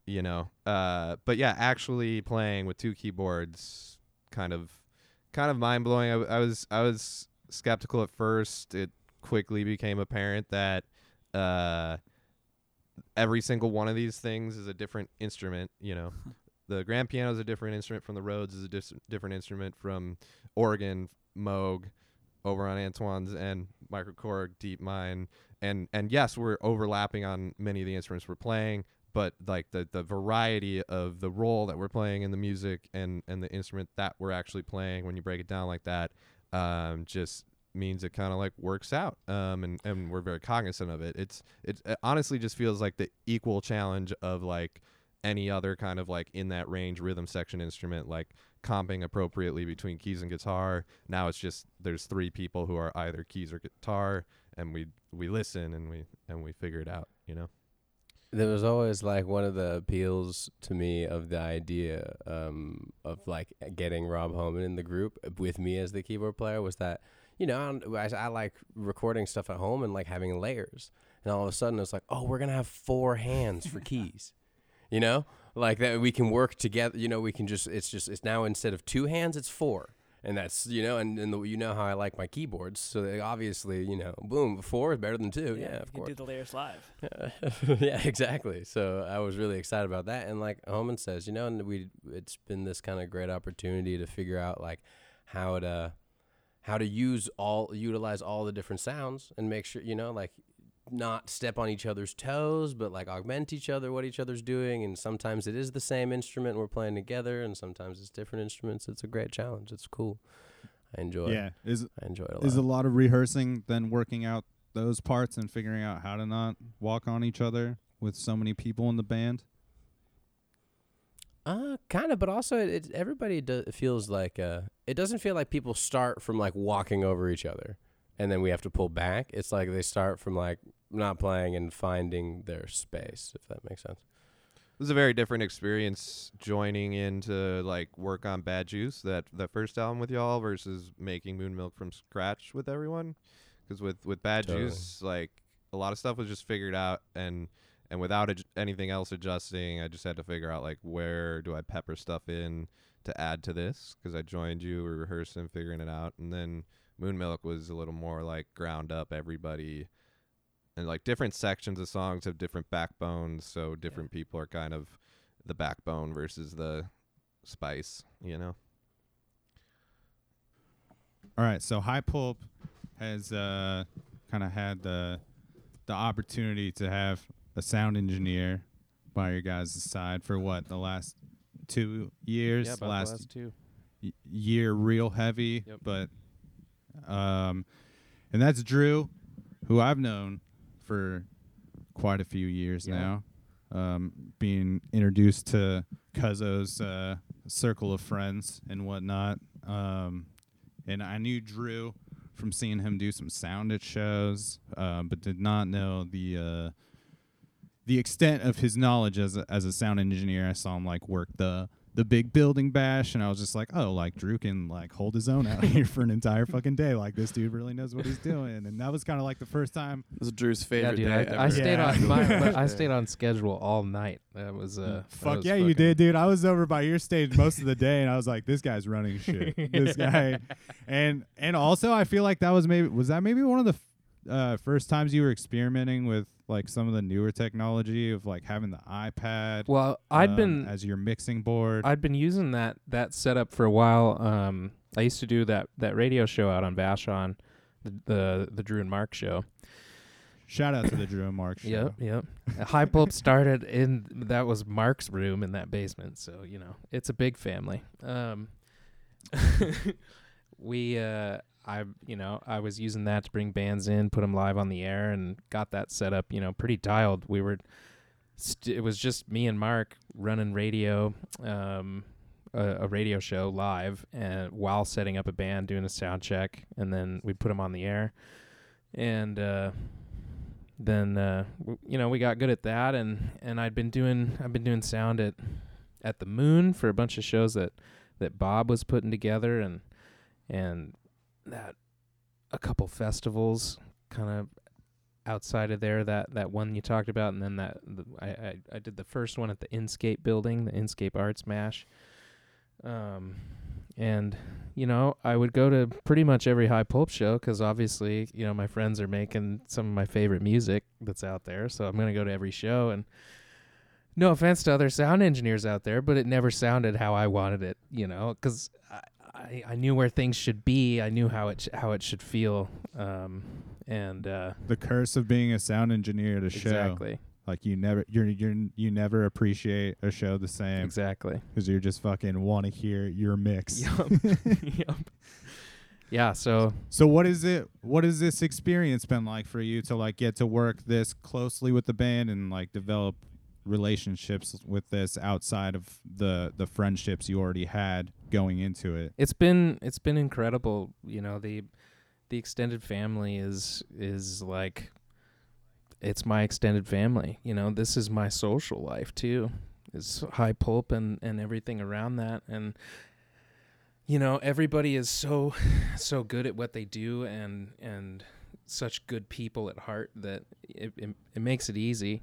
you know, uh, but yeah, actually playing with two keyboards kind of kind of mind blowing. I, I was I was skeptical at first. It quickly became apparent that uh, every single one of these things is a different instrument. You know, the grand piano is a different instrument from the Rhodes is a dis- different instrument from organ, Moog, over on Antoine's and microKORG, DeepMind, and and yes, we're overlapping on many of the instruments we're playing but like the the variety of the role that we're playing in the music and and the instrument that we're actually playing when you break it down like that um, just means it kind of like works out um, and and we're very cognizant of it. It's it, it honestly just feels like the equal challenge of like any other kind of like in that range rhythm section instrument like comping appropriately between keys and guitar. Now it's just there's three people who are either keys or guitar and we we listen and we and we figure it out you know
There was always like one of the appeals to me of the idea um, of like getting Rob Homan in the group with me as the keyboard player was that you know I, I like recording stuff at home and like having layers, and all of a sudden it's like oh we're gonna have four hands for keys, you know like that we can work together. You know we can just it's just it's now instead of two hands it's four. And that's you know, and, and the, you know how I like my keyboards, so they obviously you know, boom, four is better than two. Yeah,
you
of course.
do the layers live.
yeah, exactly. So I was really excited about that, and like Homan says, you know, and we it's been this kind of great opportunity to figure out like how to how to use all utilize all the different sounds and make sure you know like not step on each other's toes, but like augment each other, what each other's doing. And sometimes it is the same instrument we're playing together, and sometimes it's different instruments. It's a great challenge. It's cool. I enjoy it.
Yeah. Is
I enjoy it a lot.
is a lot of rehearsing then working out those parts and figuring out how to not walk on each other with so many people in the band?
Uh, kind of, but also it, it everybody do, it feels like uh, it doesn't feel like people start from like walking over each other, and then we have to pull back. It's like they start from like not playing and finding their space, if that makes sense.
It was a very different experience joining in to like work on Bad Juice that that first album with y'all versus making Mursmilk from scratch with everyone. Because with with Bad
Totally.
Juice, like a lot of stuff was just figured out and and without adj- anything else adjusting, I just had to figure out like where do I pepper stuff in to add to this because I joined you, we were rehearsing, figuring it out, and then Mursmilk was a little more like ground up everybody and like different sections of songs have different backbones so different people are kind of the backbone versus the spice you know
All right, so High Pulp has uh, kind of had the the opportunity to have a sound engineer by your guys' side for what the last two years,
Yeah, about the
last,
last two.
y- year, real heavy,
Yep.
but um, and that's Drew, who I've known for quite a few years
Yeah.
now. Um, being introduced to Cuzzo's uh, circle of friends and whatnot. Um, and I knew Drew from seeing him do some sound at shows, um, but did not know the uh, the extent of his knowledge as a, as a sound engineer. I saw him like work the the big building bash, and I was just like, oh, like Drew can like hold his own out here for an entire fucking day. Like this dude really knows what he's doing, and that was kind of like the first time.
This was Drew's
Yeah,
favorite
dude.
day.
I,
ever.
I stayed
Yeah.
on my, I stayed on schedule all night. That was uh.
Fuck
was
yeah, you did, dude. I was over by your stage most of the day, and I was like, this guy's running shit. this guy, and and also I feel like that was maybe was that maybe one of the f- uh, first times you were experimenting with like some of the newer technology of like having the iPad.
Well, I'd
um,
been
as your mixing board.
I'd been using that that setup for a while. Um, I used to do that that radio show out on Vashon, the the, the Drew and Mark show.
Shout out to the Drew and Mark show.
Yep, yep. High Pulp started in that was Mark's room in that basement, so you know it's a big family. Um, we, uh, I, you know, I was using that to bring bands in, put them live on the air, and got that set up. You know, pretty dialed. We were, st- it was just me and Mark running radio, um, a, a radio show live, and while setting up a band, doing a sound check, and then we'd put them on the air, and. uh then uh, w- you know we got good at that and and I'd been doing I've been doing sound at at the Moon for a bunch of shows that that Bob was putting together and and that a couple festivals kind of outside of there that that one you talked about and then that the, I, I I did the first one at the Inscape building the Inscape Arts Mash um and you know I would go to pretty much every high pulp show because obviously you know my friends are making some of my favorite music that's out there so I'm gonna go to every show. And no offense to other sound engineers out there but it never sounded how I wanted it you know because I, I knew where things should be I knew how it sh- how it should feel um and uh
The curse of being a sound engineer at a show.
exactly
Like you never you're you're you never appreciate a show the same
exactly
because you're just fucking want to hear your mix.
Yep. yep. yeah so
So what is it? What has this experience been like for you to like get to work this closely with the band and like develop relationships with this outside of the the friendships you already had going into it?
it's been it's been incredible you know the the extended family is is like it's my extended family you know this is my social life too. It's high pulp and and everything around that. And you know everybody is so so good at what they do and and such good people at heart that it it, it makes it easy.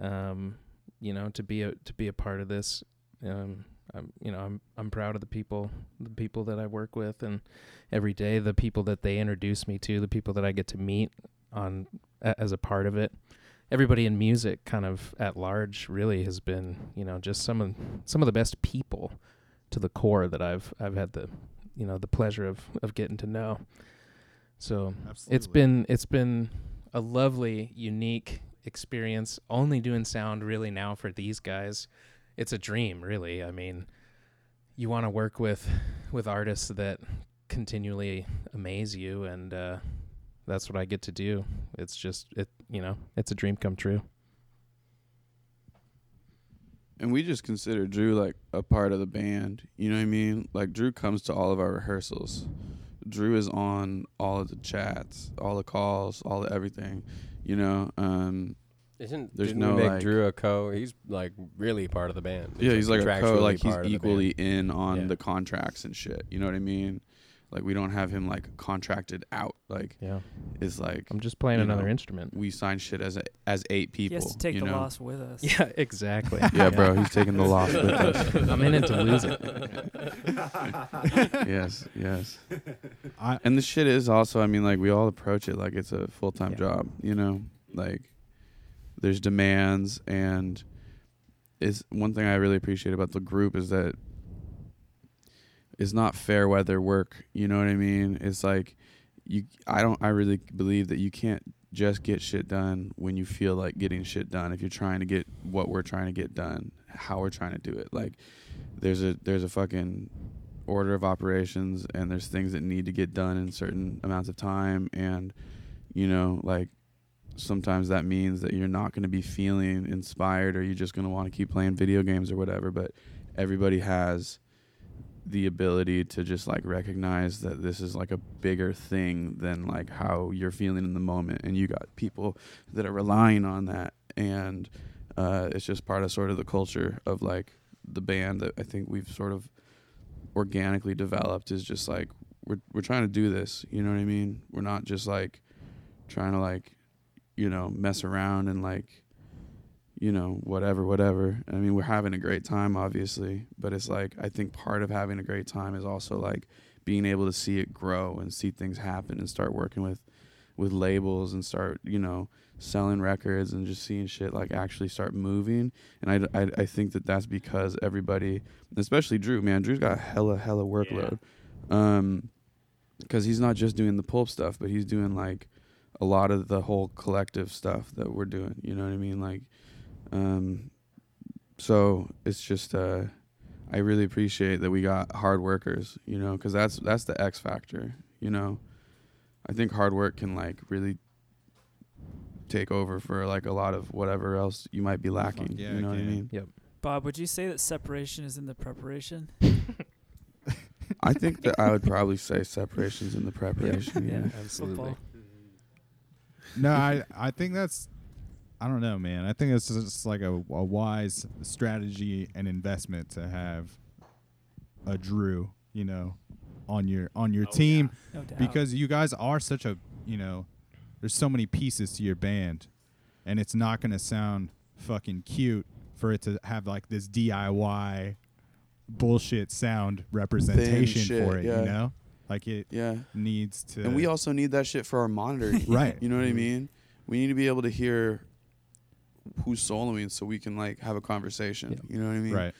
Um you know to be a to be a part of this. Um I'm you know I'm I'm proud of the people the people that I work with and every day the people that they introduce me to the people that I get to meet on a, as a part of it. Everybody in music kind of at large really has been you know just some of some of the best people to the core that I've I've had the you know the pleasure of of getting to know. So it's
Absolutely.
been it's been a lovely unique experience only doing sound really now for these guys it's a dream really i mean you want to work with with artists that continually amaze you and uh that's what i get to do it's just it you know it's a dream come true
and we just consider Drew like a part of the band. You know what I mean? Like Drew comes to all of our rehearsals. Drew is on all of the chats, all the calls, all the everything. You know, um,
Isn't
There's no,
make
like-
Drew a co? He's like really part of the band.
yeah, he's like a co. Like he's
part of the
equally in on
Yeah.
the contracts and shit. You know what I mean? Like we don't have him like contracted out. Like
yeah
it's like
i'm just playing another
know,
instrument
we sign shit as a, as eight people.
He
people.
has to take
you
the
know?
loss with us.
yeah exactly
Yeah, bro, he's taking the loss with us.
i'm in it to lose it
yes, yes.
I,
And the shit is also, I mean, like we all approach it like it's a full time
Yeah.
job. You know, like there's demands, and is one thing I really appreciate about the group is that it's not fair weather work. You know what I mean? It's like you. I don't. I really believe that you can't just get shit done when you feel like getting shit done. If you're trying to get what we're trying to get done, how we're trying to do it, like there's a there's a fucking order of operations and there's things that need to get done in certain amounts of time and you know like sometimes that means that you're not going to be feeling inspired or you're just going to want to keep playing video games or whatever but everybody has the ability to just like recognize that this is like a bigger thing than like how you're feeling in the moment and you got people that are relying on that and uh, it's just part of sort of the culture of like the band that I think we've sort of organically developed is just like we're we're trying to do this, you know what I mean? We're not just like trying to like you know mess around and like you know whatever whatever. I mean, we're having a great time obviously, but it's like I think part of having a great time is also like being able to see it grow and see things happen and start working with with labels and start, you know, selling records and just seeing shit like actually start moving. And I, I, I think that that's because everybody, especially Drew, man, Drew's got a hella, hella workload. Um, because he's not just doing the pulp stuff, but he's doing like a lot of the whole collective stuff that we're doing. You know what I mean? Like, um, so it's just, uh, I really appreciate that we got hard workers, you know, because that's that's the X factor, you know. I think hard work can like really take over for like a lot of whatever else you might be lacking.
yeah,
you know
it
what I mean? Yep.
Bob, would you say that separation is in the preparation?
I think that I would probably say separations in the preparation.
yeah
yeah.
absolutely
Football.
no, I I think that's I don't know, man. I think it's just like a, a wise strategy and investment to have a Drew, you know, on your on your oh, team
No
because you guys are such a you know there's so many pieces to your band and it's not going to sound fucking cute for it to have like this DIY bullshit sound representation
shit,
for it
yeah.
you know like it
Yeah.
needs to
And we also need that shit for our monitoring.
Right.
You know what I mm-hmm. mean? We need to be able to hear who's soloing so we can like have a conversation. You know what I mean?
right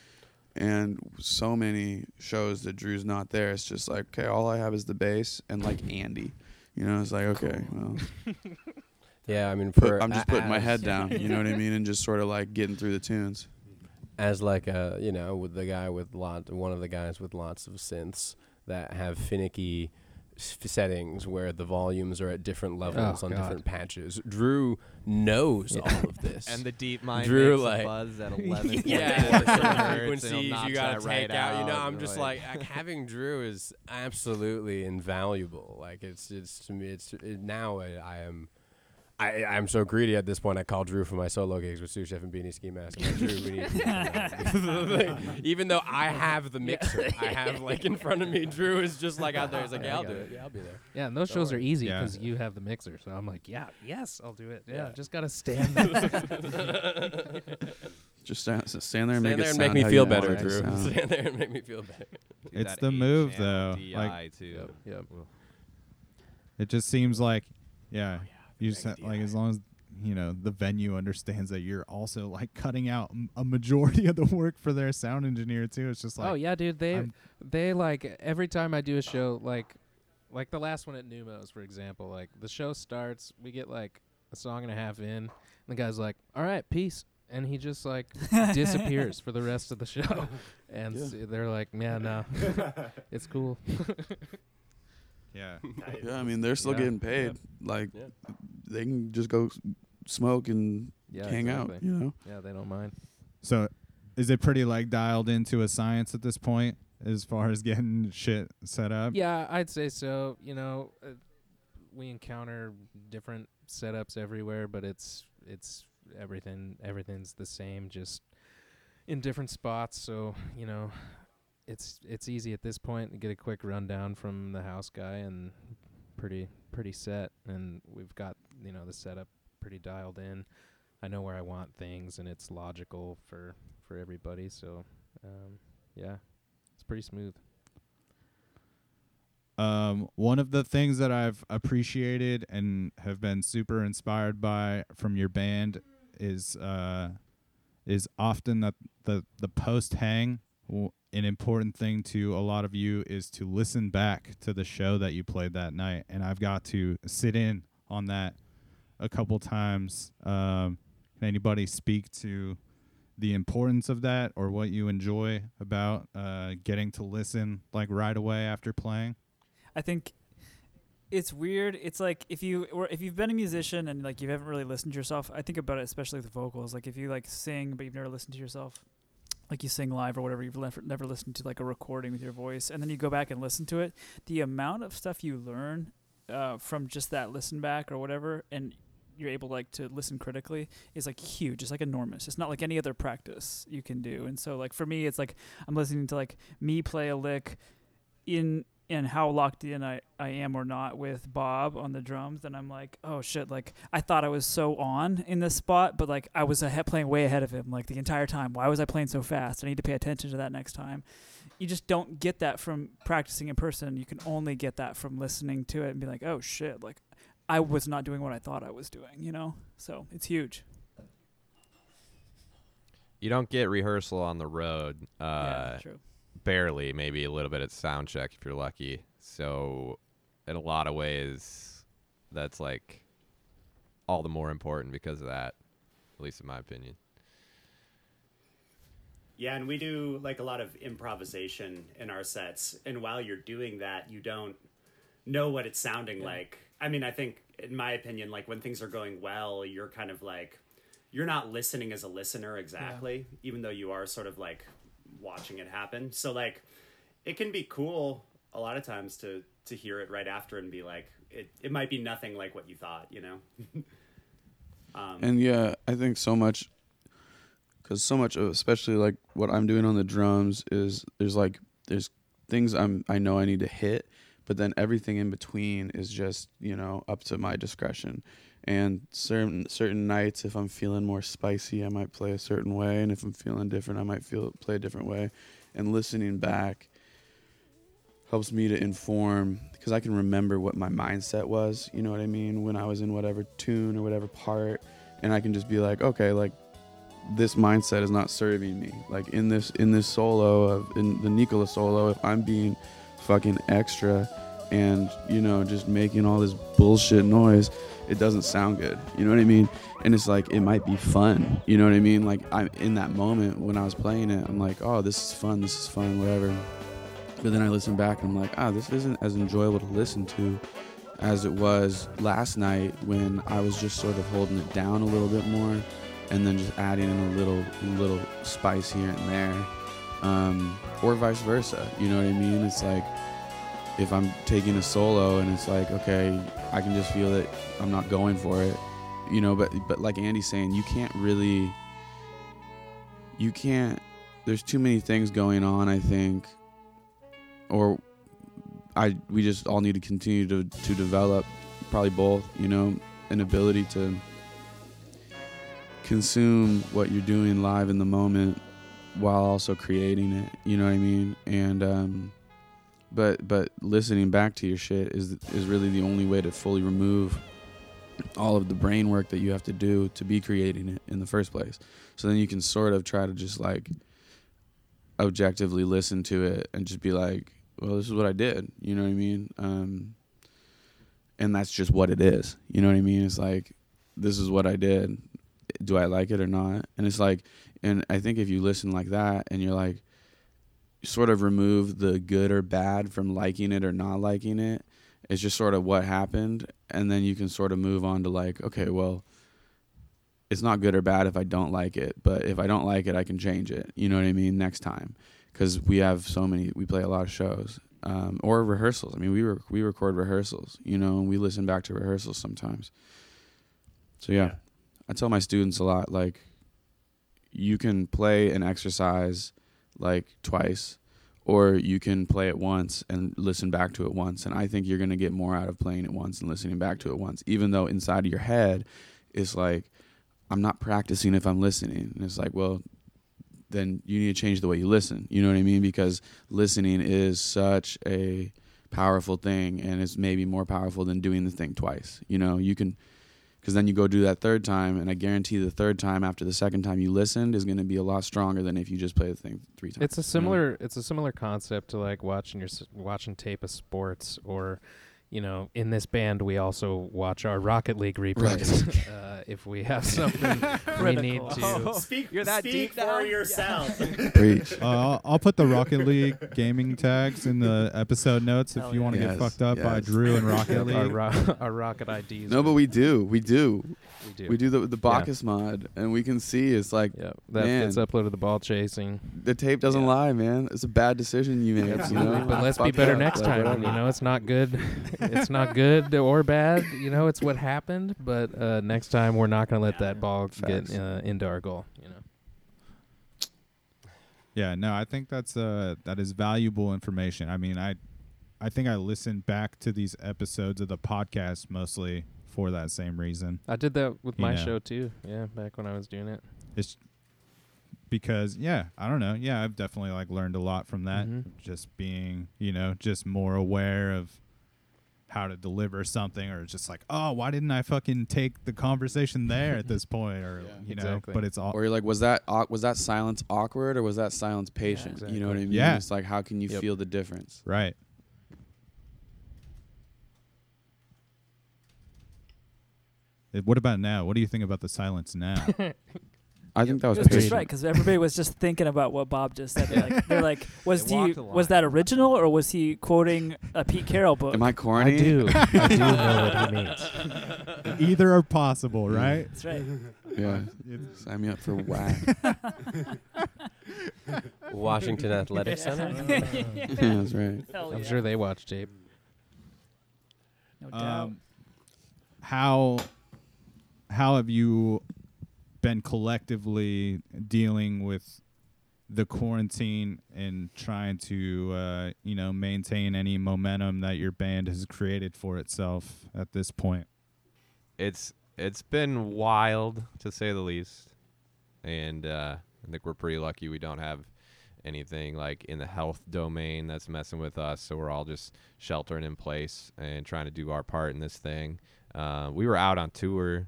And so many shows that Drew's not there, it's just like, okay, all I have is the bass and like Andy. You know, it's like, okay, well,
Yeah, I mean,
put,
for
I'm just putting my head down. You know what I mean? And just sort of like getting through the tunes.
as like a you know with the guy with lot one of the guys with lots of synths that have finicky settings where the volumes are at different levels
Oh,
on
God.
different patches. Drew knows all of this.
And the DeepMind
Drew,
makes
like-
a buzz at 11
yeah,
and he'll
frequencies you gotta
that right
take out. You know, I'm just like, like, having Drew is absolutely invaluable. Like it's it's to me it's it, now I, I am. I, I'm so greedy at this point. I call Drew for my solo gigs with Sous Chef and Beanie Ski Mask. Like, Drew, we need Even though I have the mixer, I have like in front of me. Drew is just like out there. He's like, yeah, I'll do it. Yeah, I'll be there.
Yeah, and those
Don't
shows are
worry.
easy
Yeah.
because you have the mixer. So I'm like, yeah, yes, I'll do it. Yeah,
Yeah.
just gotta stand there.
Just stand, stand there and
Stand
make
there and make
sound
me
how
feel
you want
better,
it to
Drew.
sound.
Stand there and make me feel better.
Dude,
It's
that
the
eight
move,
channel
though.
DI
Like-
too.
Yep, yep.
It just seems like, yeah, oh, you just
Mega
ha- like as long as you know the venue understands that you're also like cutting out m- a majority of the work for their sound engineer too. It's just oh, like,
oh yeah, dude. They
I'm-
they like every time I do a show, like like the last one at Neumos, for example. Like the show starts, we get like a song and a half in, and the guy's like, "All right, peace," and he just like disappears for the rest of the show. And
Yeah.
s- they're like, "Man, no, it's cool."
Yeah,
Yeah, I mean they're still
Yeah.
getting paid. Like
Yeah.
they can just go s- smoke and
Yeah,
hang
exactly.
out. You know.
Yeah, they don't mind.
So, is it pretty like dialed into a science at this point as far as getting shit set up?
Yeah, I'd say so. You know, uh, we encounter different setups everywhere, but it's it's everything everything's the same, just in different spots. So you know, it's it's easy at this point to get a quick rundown from the house guy and pretty pretty set. And we've got you know the setup pretty dialed in. I know where I want things, and it's logical for for everybody. So um, yeah, it's pretty smooth.
Um, one of the things that I've appreciated and have been super inspired by from your band is uh, is often that the the post hang. w- An important thing to a lot of you is to listen back to the show that you played that night, and I've got to sit in on that a couple times. Um, can anybody speak to the importance of that, or what you enjoy about uh, getting to listen like right away after playing?
I think it's weird. It's like if you or if you've been a musician and like you haven't really listened to yourself. I think about it especially with vocals. Like if you like sing but you've never listened to yourself, like you sing live or whatever, you've never never listened to like a recording with your voice, and then you go back and listen to it. The amount of stuff you learn uh, from just that listen back or whatever, and you're able like to listen critically is like huge. It's like enormous. It's not like any other practice you can do. And so like for me, it's like I'm listening to like me play a lick in and how locked in I, I am or not with Bob on the drums, and I'm like, oh shit, like I thought I was so on in this spot, but like I was ahead, playing way ahead of him like the entire time. Why was I playing so fast? I need to pay attention to that next time. You just don't get that from practicing in person. You can only get that from listening to it and be like, oh shit, like I was not doing what I thought I was doing, you know? So it's huge.
You don't get rehearsal on the road. Uh,
yeah, true.
Barely, maybe a little bit at sound check if you're lucky. So, in a lot of ways, that's like all the more important because of that, at least in my opinion.
Yeah, and we do like a lot of improvisation in our sets. And while you're doing that, you don't know what it's sounding like. I mean, I think, in my opinion, like when things are going well, you're kind of like, you're not listening as a listener exactly, even though you are sort of like watching it happen. So, like, it can be cool a lot of times to to hear it right after and be like, it, it might be nothing like what you thought, you know? um,
And yeah, I think so much because so much of especially like what I'm doing on the drums is there's like there's things I'm I know I need to hit, but then everything in between is just you know up to my discretion. And certain certain nights, if I'm feeling more spicy, I might play a certain way, and if I'm feeling different, I might feel play a different way. And listening back helps me to inform because I can remember what my mindset was. You know what I mean when I was in whatever tune or whatever part, and I can just be like, okay, like this mindset is not serving me. Like in this in this solo of in the Nicola solo, if I'm being fucking extra and you know just making all this bullshit noise, it doesn't sound good. You know what I mean? And it's like it might be fun. You know what I mean? Like I'm in that moment when I was playing it, I'm like, oh, this is fun. This is fun. Whatever. But then I listen back and I'm like, ah, this isn't as enjoyable to listen to as it was last night when I was just sort of holding it down a little bit more and then just adding in a little little spice here and there. Um, or vice versa. You know what I mean? It's like if I'm taking a solo and it's like, okay, I can just feel that I'm not going for it. You know, but but like Andy's saying, you can't really you can't there's too many things going on, I think. Or I we just all need to continue to to develop probably both, you know, an ability to consume what you're doing live in the moment while also creating it. You know what I mean? And um, but but listening back to your shit is is really the only way to fully remove all of the brain work that you have to do to be creating it in the first place. So then you can sort of try to just like objectively listen to it and just be like, well, this is what I did. You know what I mean? Um, and that's just what it is. You know what I mean? It's like, this is what I did. Do I like it or not? And it's like, and I think if you listen like that and you're like, sort of remove the good or bad from liking it or not liking it, it's just sort of what happened. And then you can sort of move on to like, okay, well, it's not good or bad if I don't like it, but if I don't like it, I can change it. You know what I mean? Next time, because we have so many, we play a lot of shows um, or rehearsals. I mean, we rec- we record rehearsals, you know, and we listen back to rehearsals sometimes. So yeah,
Yeah.
I tell my students a lot like, you can play an exercise like twice, or you can play it once and listen back to it once. And I think you're gonna get more out of playing it once and listening back to it once, even though inside of your head, it's like I'm not practicing if I'm listening. And it's like, well, then you need to change the way you listen. You know what I mean? Because listening is such a powerful thing and it's maybe more powerful than doing the thing twice. You know, you can because then you go do that third time and I guarantee the third time after the second time you listened is going to be a lot stronger than if you just play the thing three times.
It's a
you know?
similar it's a similar concept to like watching your watching tape of sports or you know in this band we also watch our Rocket League replays uh, if we have something we need
Critical.
to
Speak,
You're that
speak
deep
for
now?
yourself.
Preach.
Uh, I'll, I'll put the Rocket League gaming tags in the episode notes if
Hell
you want to
yeah.
get fucked up by. Drew and Rocket
our,
League.
ro- our rocket IDs.
No, but we do. We do.
We do.
We do the the BakkesMod and we can see it's like
Yeah, that
Man.
gets uploaded to ball chasing.
the tape doesn't
Yeah.
lie, man. It's a bad decision you made, you know.
but let's be
Fucked
better
up,
next
like,
time.
whatever.
You know, it's not good. it's not good or bad. You know, it's what happened. But uh, next time, we're not going to let that ball
Facts.
get uh, into our goal. You know.
Yeah, no, I think that's uh that is valuable information. I mean, I I think I listened back to these episodes of the podcast mostly for that same reason.
I did that with
You
my
know.
show too. Yeah, back when I was doing it.
It's because yeah, I don't know. Yeah, I've definitely like learned a lot from that.
Mhm.
Just being, you know, just more aware of how to deliver something or just like, oh, why didn't I fucking take the conversation there at this point or
Yeah.
you know,
Exactly.
but it's all
Or you're like, was that au- was that silence awkward or was that silence patient? You know what I mean?
Yeah.
It's like, how can you
Yep.
feel the difference?
right. What about now? What do you think about the silence now?
I think that was
It was
patient.
just right because everybody was just thinking about what Bob just said. They're like, they're like was
They
he was that original or was he quoting a Pete Carroll book?
Am I corny?
I do. I do know what he means.
Either are possible, right?
That's right.
Yeah. Sign me up for whack.
Washington Athletic Center.
yeah, that's right.
Hell
I'm
yeah.
sure they watch tape.
No doubt.
Um, how how have you been collectively dealing with the quarantine and trying to uh, you know maintain any momentum that your band has created for itself at this point?
it's it's been wild to say the least, and uh, I think we're pretty lucky we don't have anything like in the health domain that's messing with us. So we're all just sheltering in place and trying to do our part in this thing. Uh, we were out on tour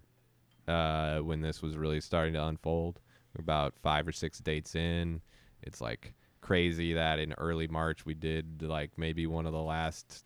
uh, when this was really starting to unfold. About five or six dates in. It's like crazy that in early March we did like maybe one of the last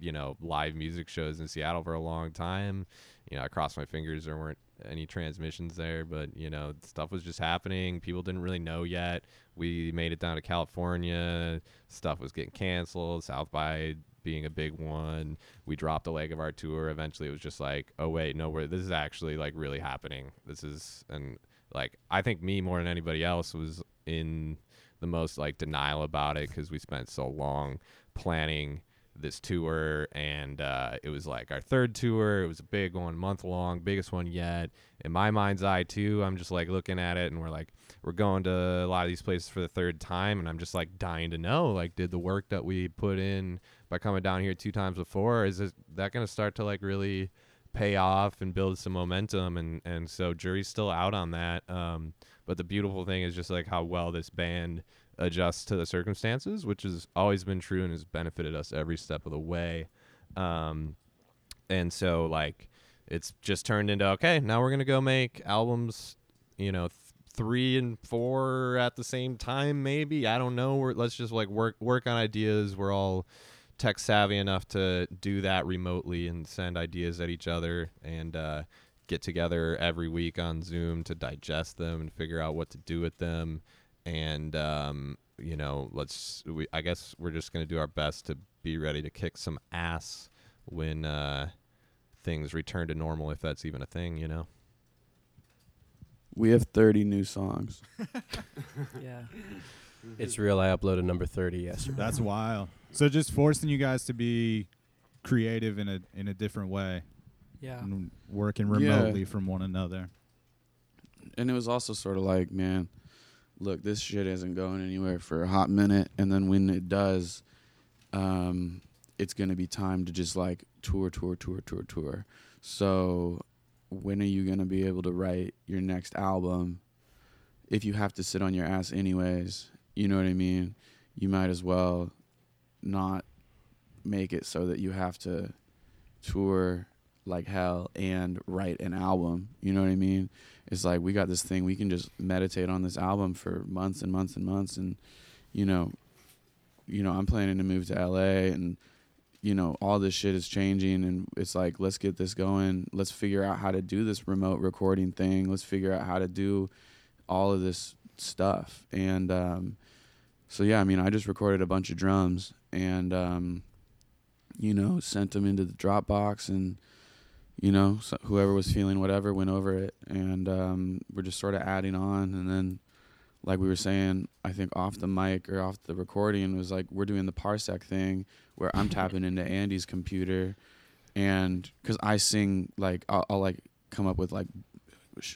you know live music shows in Seattle for a long time. You know, I crossed my fingers there weren't any transmissions there, but you know, stuff was just happening. People didn't really know yet. We made it down to California. Stuff was getting canceled. South by being a big one. We dropped a leg of our tour. Eventually, it was just like, oh wait, no, we're, this is actually like really happening. This is and like I think me more than anybody else was in the most like denial about it because we spent so long planning this tour and uh, it was like our third tour it was a big one month long biggest one yet in my mind's eye too i'm just like looking at it and we're like we're going to a lot of these places for the third time and i'm just like dying to know like did the work that we put in by coming down here two times before is this, that going to start to like really pay off and build some momentum? And and so jury's still out on that um but the beautiful thing is just like how well this band adjusts to the circumstances which has always been true and has benefited us every step of the way. Um and so like it's just turned into okay now we're gonna go make albums you know th- three and four at the same time maybe? I don't know. We're, let's just like work work on ideas. We're all tech savvy enough to do that remotely and send ideas at each other and uh, get together every week on zoom to digest them and figure out what to do with them and um, you know let's we, i guess we're just going to do our best to be ready to kick some ass when uh, things return to normal if that's even a thing you know
We have 30 new songs.
Yeah.
It's real. I uploaded number 30 yesterday.
That's wild. So just forcing you guys to be creative in a in a different way
Yeah.
and working
Yeah.
remotely from one another.
And it was also sort of like, man, look, this shit isn't going anywhere for a hot minute. And then when it does, um, it's going to be time to just like tour, tour, tour, tour, tour. So when are you going to be able to write your next album if you have to sit on your ass anyways? You know what I mean? You might as well not make it so that you have to tour like hell and write an album. You know what I mean? It's like we got this thing we can just meditate on this album for months and months and months and you know you know, I'm planning to move to LA and you know, all this shit is changing and it's like let's get this going. Let's figure out how to do this remote recording thing. Let's figure out how to do all of this stuff. And um so yeah, I mean, I just recorded a bunch of drums and um you know, sent them into the Dropbox and you know, so whoever was feeling whatever went over it, and um, we're just sort of adding on. And then, like we were saying, I think off the mic or off the recording was like we're doing the parsec thing where I'm tapping into Andy's computer, and because I sing like I'll, I'll like come up with like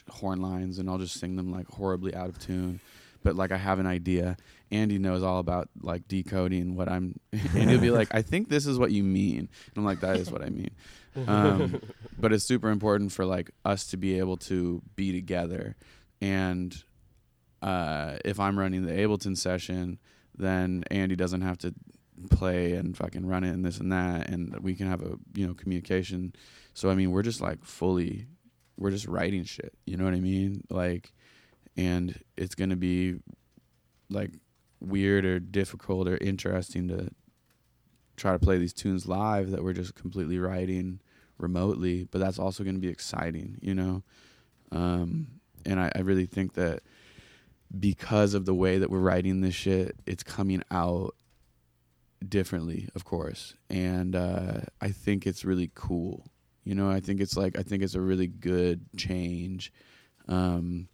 horn lines and I'll just sing them like horribly out of tune. But like I have an idea. Andy knows all about like decoding what I'm, and he'll be like, "I think this is what you mean." And I'm like, "That is what I mean." um, but it's super important for like us to be able to be together and uh, if i'm running the ableton session then andy doesn't have to play and fucking run it and this and that and we can have a you know communication so i mean we're just like fully we're just writing shit you know what i mean like and it's gonna be like weird or difficult or interesting to try to play these tunes live that we're just completely writing remotely, but that's also going to be exciting, you know? Um, and I, I really think that because of the way that we're writing this shit, it's coming out differently, of course. And uh, I think it's really cool. You know, I think it's like, I think it's a really good change. Um,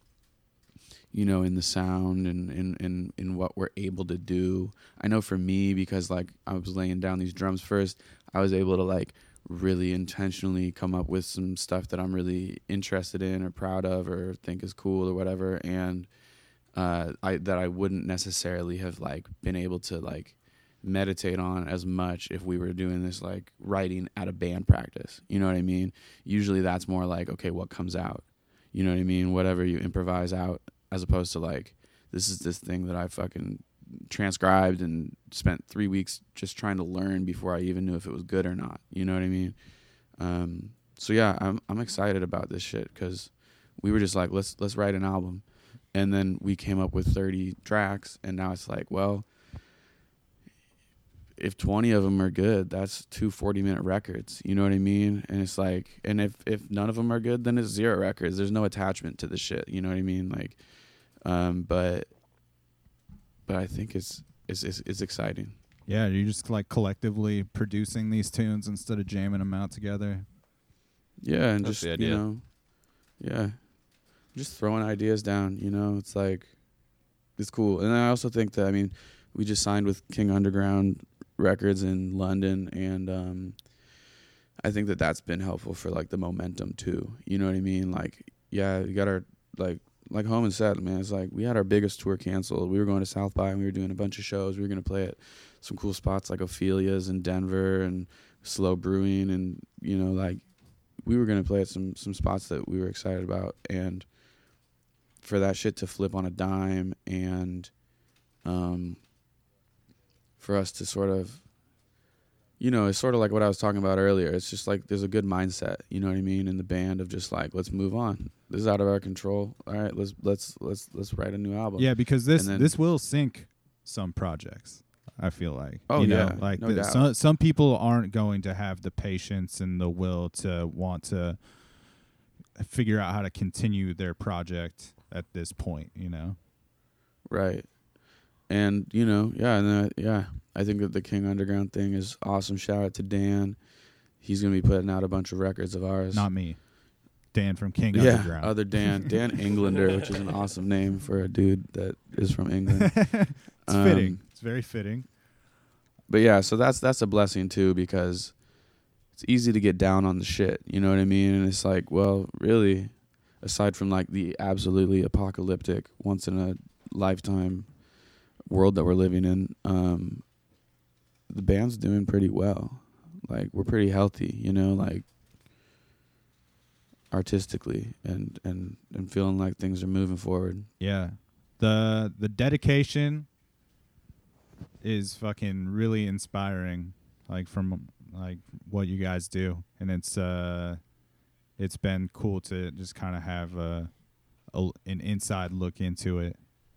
you know, in the sound and in, in, in what we're able to do. I know for me, because like I was laying down these drums first, I was able to like really intentionally come up with some stuff that I'm really interested in or proud of or think is cool or whatever. And uh, I that I wouldn't necessarily have like been able to like meditate on as much if we were doing this like writing at a band practice. You know what I mean? Usually that's more like, okay, what comes out? You know what I mean? Whatever you improvise out as opposed to like this is this thing that I fucking transcribed and spent three weeks just trying to learn before I even knew if it was good or not. You know what I mean? Um, so yeah, I'm I'm excited about this shit because we were just like let's let's write an album, and then we came up with 30 tracks, and now it's like well, if 20 of them are good, that's two 40 minute records. You know what I mean? And it's like, and if if none of them are good, then it's zero records. There's no attachment to the shit. You know what I mean? Like, um, but but I think it's it's it's, it's exciting.
Yeah, you're just like collectively producing these tunes instead of jamming them out together.
Yeah, and
That's
just you know, yeah, just throwing ideas down. You know, it's like it's cool. And I also think that I mean, we just signed with King Underground Records in London, and um, I think that that's been helpful for like the momentum too. You know what I mean? Like, yeah, we got our like like Homan said, man, it's like we had our biggest tour canceled. We were going to South by and we were doing a bunch of shows. We were gonna play at some cool spots like Ophelia's in Denver and Slow Brewing and you know like we were gonna play at some some spots that we were excited about, and for that shit to flip on a dime, and um, for us to sort of, you know, it's sort of like what I was talking about earlier. It's just like there's a good mindset, you know what I mean, in the band of just like let's move on. This is out of our control. All right, let's let's let's let's write a new album.
Yeah, because this
then-
this will sink some projects. I feel like.
Oh,
you know,
yeah,
like
no
the- some some people aren't going to have the patience and the will to want to figure out how to continue their project at this point. You know.
Right. And you know, yeah, and then, yeah, I think that the King Underground thing is awesome. Shout out to Dan. He's gonna be putting out a bunch of records of ours.
Not me. Dan from King
yeah,
Underground.
other Dan, Dan Englander, which is an awesome name for a dude that is from England.
it's fitting.
Um,
It's very fitting.
But yeah, so that's that's a blessing too because it's easy to get down on the shit. You know what I mean? And it's like, well, really, aside from like the absolutely apocalyptic, once in a lifetime world that we're living in, um, the band's doing pretty well. Like we're pretty healthy, you know, like artistically and and and feeling like things are moving forward.
Yeah. The the dedication is fucking really inspiring like from like what you guys do and it's uh it's been cool to just kind of have a, a an inside look into it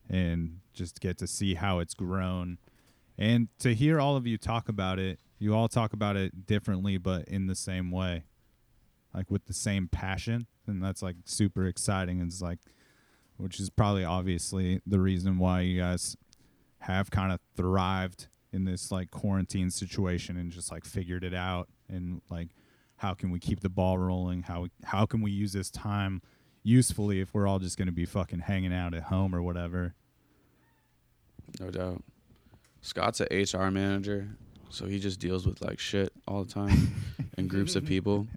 and just get to see how it's grown. And to hear all of you talk about it you all talk about it differently but in the same way like with the same passion and that's like super exciting And it's like which is probably obviously the reason why you guys have kind of thrived in this like quarantine situation and just like figured it out and like how can we keep the ball rolling? How how can we use this time usefully if we're all just going to be fucking hanging out at home or whatever
No doubt. Scott's a HR manager, so he just deals with like shit all the time and groups of people.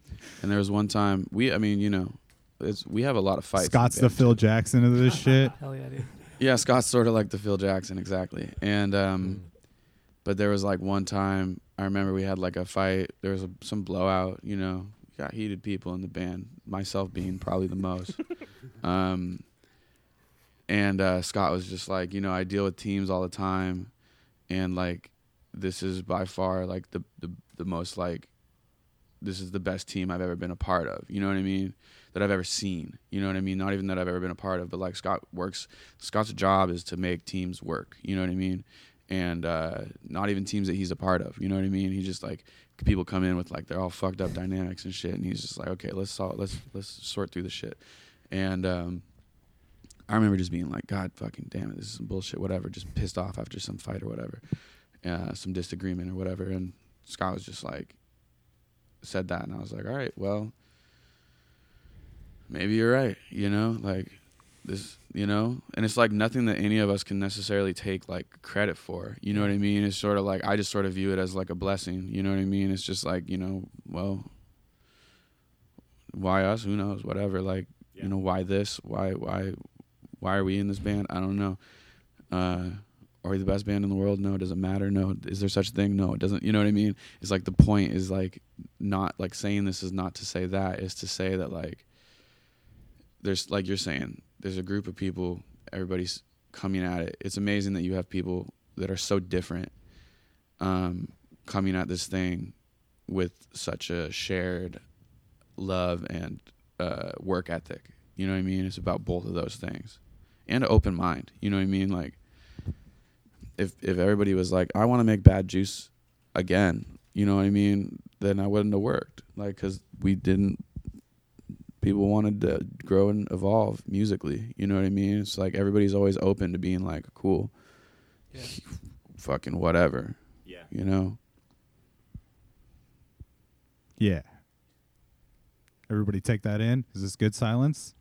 And there was one time we, I mean, you know, it's we have a lot of fights.
Scott's the Phil. Jackson of this shit
Hell yeah, dude.
Yeah, Scott's sort of like the Phil Jackson, exactly. And um, but there was like one time I remember we had like a fight. There was a, some blowout. You know, got heated people in the band. Myself being probably the most. um, and uh, Scott was just like, you know, I deal with teams all the time, and like this is by far like the the the most like this is the best team I've ever been a part of. You know what I mean? That I've ever seen. You know what I mean? Not even that I've ever been a part of, but like Scott works. Scott's job is to make teams work. You know what I mean? And uh, not even teams that he's a part of. You know what I mean? He just like people come in with like they're all fucked up dynamics and shit, and he's just like, okay, let's solve, let's let's sort through the shit. And um, I remember just being like, God fucking damn it, this is some bullshit, whatever. Just pissed off after some fight or whatever, uh, some disagreement or whatever. And Scott was just like, said that, and I was like, all right, well, maybe you're right, you know, like this, you know, and it's like nothing that any of us can necessarily take like credit for, you know what I mean? It's sort of like I just sort of view it as like a blessing, you know what I mean? It's just like you know, well, why us? Who knows? Whatever, like
Yeah.
you know, why this? Why why why are we in this band? I don't know. Uh, are we the best band in the world? No. Does it matter? No. Is there such a thing? No. It doesn't. You know what I mean? It's like the point is like not like saying this is not to say that is to say that like there's like you're saying there's a group of people everybody's coming at it it's amazing that you have people that are so different um, coming at this thing with such a shared love and uh, work ethic you know what i mean it's about both of those things and an open mind you know what i mean like if if everybody was like i want to make bad juice again you know what i mean then i wouldn't have worked like because we didn't people wanted to grow and evolve musically. You know what I mean? It's like everybody's always open to being like, cool,
Yeah.
fucking whatever.
Yeah.
You know?
yeah everybody take that in is this good silence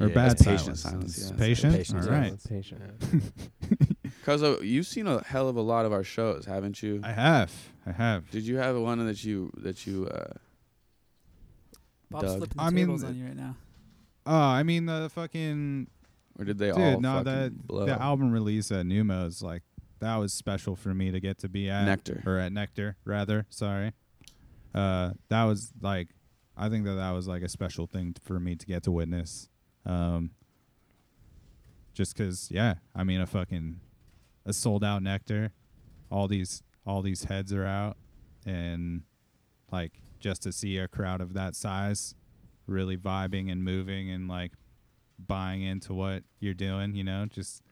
or
Yeah.
bad
It's patient
silence,
silence, yeah.
patient
Patient
all right.
Patient.
Because uh, you've seen a hell of a lot of our shows, haven't you?
i have i have
Did you have one that you that you? Uh,
Bob's
Doug.
flipping the
I mean,
tables
th-
on you right now.
oh i mean the fucking
or did they
Dude,
all
no,
fucking
that
blow?
the album release at Neumos, like that was special for me to get to be at
Nectar.
or at Nectar rather. Sorry, uh, that was like I think that that was like a special thing t- for me to get to witness. Um, just because, yeah, I mean, a fucking a sold out nectar, all these all these heads are out, and like just to see a crowd of that size, really vibing and moving and like buying into what you're doing, you know, just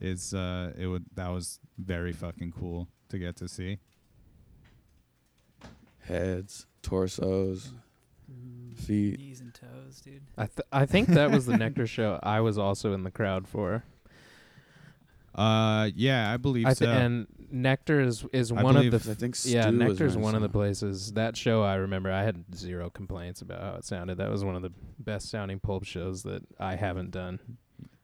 is uh it would that was very fucking cool to get to see.
Heads, torsos, feet.
Knees and toes, dude.
I th- I think that was the Nectar show. I was also in the crowd for.
Uh yeah, I believe
I
so.
and Nectar is is
I
one of
believe-
the
I think
yeah
Stu was
Nectar is
when I
one of the
saw.
places that show I remember I had zero complaints about how it sounded. That was one of the best sounding pulp shows that I haven't done.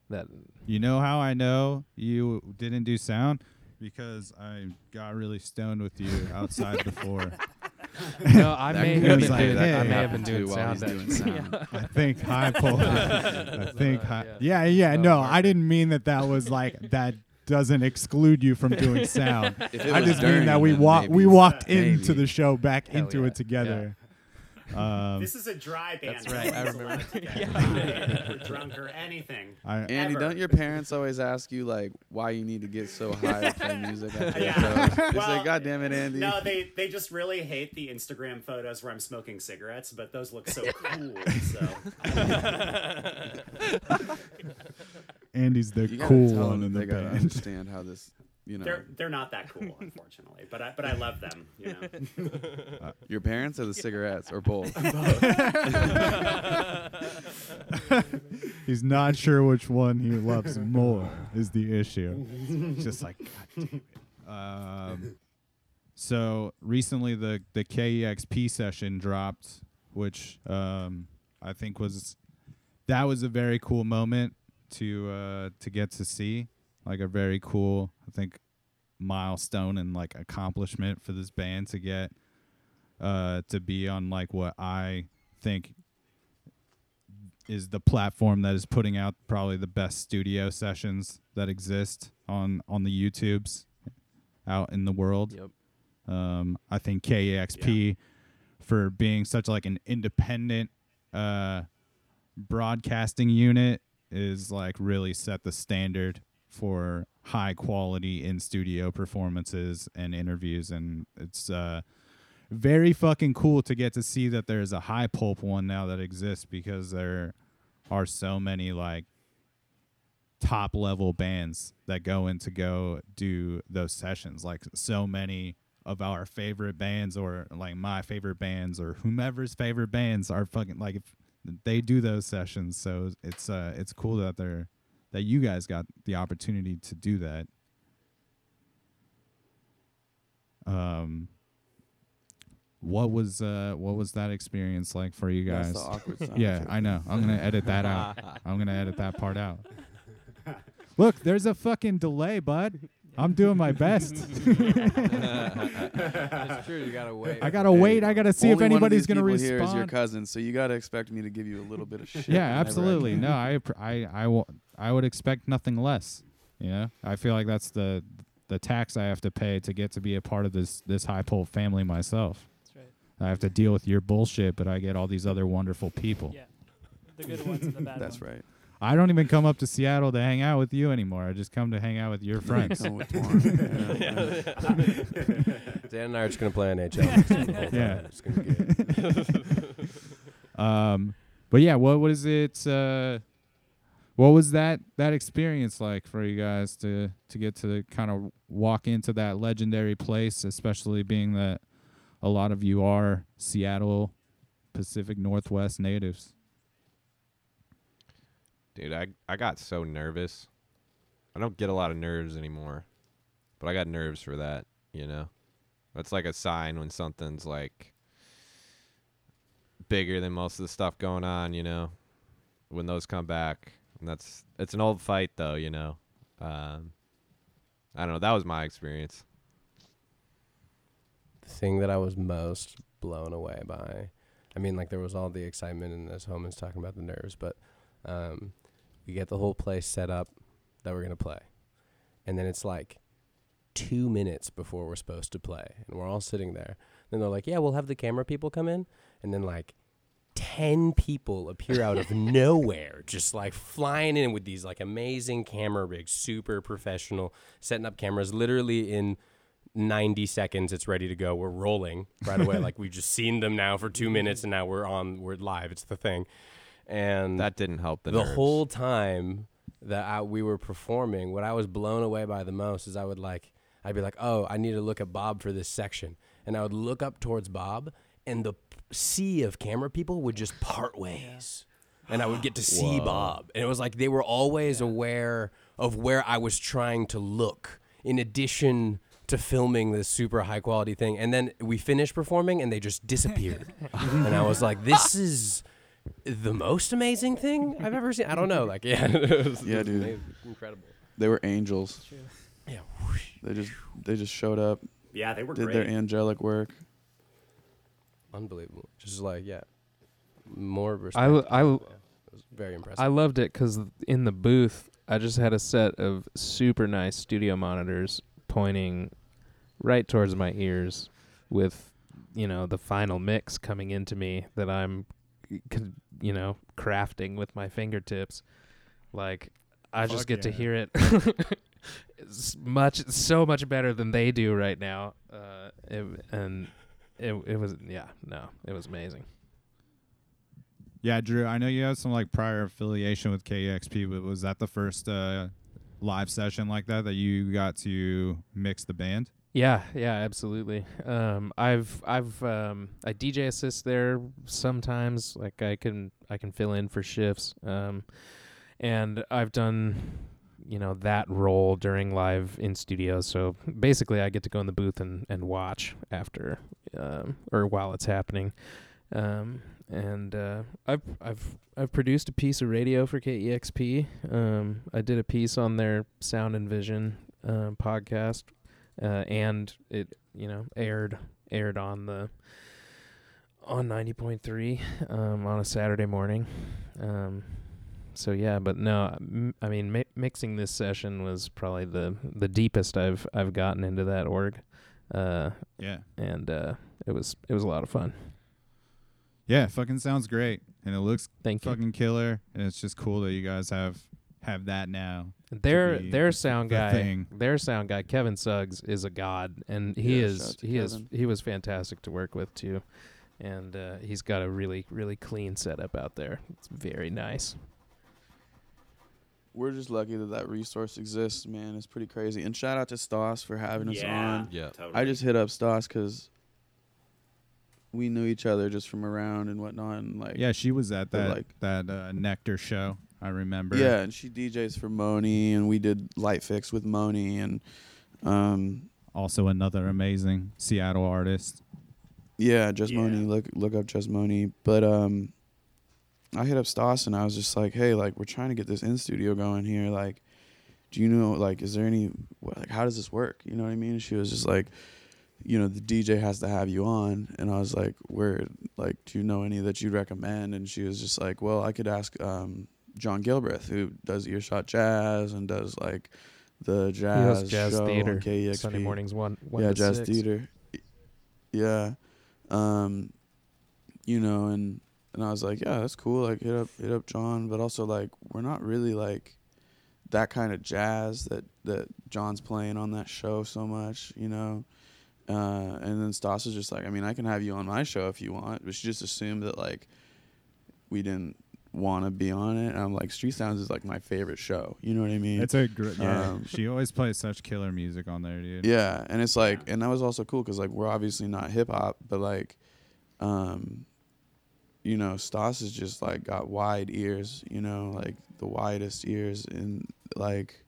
That
You know how I know you didn't do sound? Because I got really stoned with you outside before.
no, I may have been
like,
doing
hey,
I may have been doing
while
sound.
he's doing sound.
I think high pulp. I think high.
yeah.
Yeah, yeah. No, I didn't mean that. That was like that doesn't exclude you from doing sound. I just mean that we
then
walked we walked
Maybe.
into the show back
Hell
into
yeah.
it together. Um,
This is a dry band.
That's right, I
No one's
remember.
to get high or drunk or anything.
I,
Andy,
Ever.
don't your parents always ask you like why you need to get so high to play music?
Yeah.
the show? They
Well,
say, "God damn it, Andy."
No, they they just really hate the Instagram photos where I'm smoking cigarettes, but those look so cool. So
Andy's the cool one in
that
the
they gotta
band.
understand how this, you know,
they're they're not that cool, unfortunately. But I but I love them. You know.
your parents or the cigarettes or both.
He's not sure which one he loves more is the issue. Just like God damn it. Um, so recently the the KEXP session dropped, which um, I think was that was a very cool moment to uh, to get to see, like a very cool I think milestone and like accomplishment for this band to get uh, to be on like what I think is the platform that is putting out probably the best studio sessions that exist on on the YouTubes out in the world.
Yep.
Um, I think KEXP for being such like an independent uh, broadcasting unit is like really set the standard for high quality in studio performances and interviews and it's uh very fucking cool to get to see that there's a high pulp one now that exists because there are so many like top level bands that go in to go do those sessions. Like so many of our favorite bands or like my favorite bands or whomever's favorite bands are fucking like if they do those sessions. So it's uh it's cool that they're that you guys got the opportunity to do that. Um what was uh what was that experience like for you
That's
guys?
the awkward
yeah i know. I'm gonna edit that out. I'm gonna edit that part out. Look there's a fucking delay bud i'm doing my best
It's true. You gotta wait.
i gotta wait i gotta see if
Only one of
anybody's
these
gonna
people here is your cousin, so you gotta expect me to give you a little bit of shit.
yeah
whenever I
absolutely
can.
no I, appr- I i will i would expect nothing less you know i feel like that's the the tax i have to pay to get to be a part of this this high pulp family myself
That's right.
i have to deal with your bullshit but i get all these other wonderful people
Yeah. The good ones and the bad
That's
ones.
right.
I don't even come up to seattle to hang out with you anymore i just come to hang out with your friends
Come with tomorrow. Yeah.
Dan and I are just gonna play NHL. the whole.
Yeah.
Gonna be
um but yeah what was it uh what was that that experience like for you guys to to get to kind of walk into that legendary place especially being that a lot of you are seattle pacific northwest natives
Dude, I I got so nervous. I don't get a lot of nerves anymore, but I got nerves for that. You know, that's like a sign when something's like bigger than most of the stuff going on. You know, when those come back, and that's it's an old fight though. You know, um, I don't know. That was my experience.
the thing that I was most blown away by. I mean, like there was all the excitement, and as Homan's talking about the nerves, but um, we get the whole place set up that we're gonna play, and then it's like two minutes before we're supposed to play, and we're all sitting there. Then they're like, "Yeah, we'll have the camera people come in," and then like 10 people appear out of nowhere, just like flying in with these like amazing camera rigs, super professional, setting up cameras literally in 90 seconds. It's ready to go. We're rolling right away. like we've just seen them now for two minutes and now we're on, we're live. It's the thing. And
That didn't help the,
the
nerves.
whole time that I, we were performing, what I was blown away by the most is I would like, I'd be like, oh, I need to look at Bob for this section. And I would look up towards Bob, and the p- sea of camera people would just part ways. And I would get to see Bob. And it was like they were always aware of where I was trying to look, in addition to filming this super high quality thing. And then we finished performing, and they just disappeared. and I was like, this is the most amazing thing I've ever seen. I don't know, like yeah, it was,
Yeah,
it was
dude.
amazing. incredible.
They were angels.
Yeah,
They just they just showed up,
Yeah, they were
did
great.
their angelic work.
unbelievable. Just like yeah, more respect.
I, l- I, l-
Yeah, it was very impressive.
I loved it because in the booth, I just had a set of super nice studio monitors pointing right towards my ears with, you know, the final mix coming into me that I'm, c- you know, crafting with my fingertips. Like, I just
Fuck
get to hear it it's much, so much better than they do right now. Uh, it, and it, it was, yeah, no, it was amazing.
Yeah, Drew, I know you had some like prior affiliation with KEXP, but was that the first uh, live session like that that you got to mix the band?
Yeah, yeah, absolutely. Um, I've I've um, I DJ assist there sometimes. Like I can I can fill in for shifts. Um, and I've done you know that role during live in studio. So basically, I get to go in the booth and and watch after um, or while it's happening. Um, and uh, I've I've I've produced a piece of radio for KEXP. Um, I did a piece on their Sound and Vision uh, podcast uh, and it you know aired aired on the on 90.3 um, on a Saturday morning. Um, so yeah, but no, m- I mean mi- mixing this session was probably the the deepest I've I've gotten into that org, uh,
Yeah.
and uh, it was it was a lot of fun.
Yeah, it fucking sounds great. And it looks
Thank you.
fucking killer. And it's just cool that you guys have have that now.
Their
be
their
the
sound guy,
thing.
their sound guy, Kevin Suggs, is a god, and he
Yeah,
is
out to
he is he was fantastic to work with too, and uh, he's got a really really clean setup out there. It's very nice.
We're just lucky that that resource exists, man. It's pretty crazy. And shout out to Stas for having us on.
Yeah.
totally.
I just hit up Stas because we knew each other just from around and whatnot, and like
Yeah, she was at that
like-
that uh, Nectar show. I remember.
Yeah, and she DJs for Moni, and we did Light Fix with Moni, and um,
Also another amazing Seattle artist.
yeah, Just
Yeah.
Moni. Look look up JusMoni. But um, I hit up Stas, and I was just like, hey, like we're trying to get this in studio going here. Like, do you know, like, is there any, what, like, how does this work? You know what I mean? She was just like, you know, the DJ has to have you on, and I was like, where, like, do you know any that you'd recommend? And she was just like, well, I could ask um, John Gilbreath, who does Earshot Jazz and does like the
he
jazz,
jazz
show on
theater
KEXP.
Sunday mornings one one
yeah, jazz
six.
theater. Yeah, um, you know, and and I was like, yeah, that's cool. Like hit up hit up John, but also like we're not really like that kind of jazz that that John's playing on that show so much, you know. Uh, and then Stas was just like, I mean, I can have you on my show if you want, but she just assumed that like we didn't want to be on it. And I'm like, Street Sounds is like my favorite show. You know what I mean?
It's a great. Yeah,
Um,
she always plays such killer music on there, dude.
Yeah, and it's like, and that was also cool because like we're obviously not hip hop, but like, um, you know, Stas has just like got wide ears, you know, like the widest ears, and like,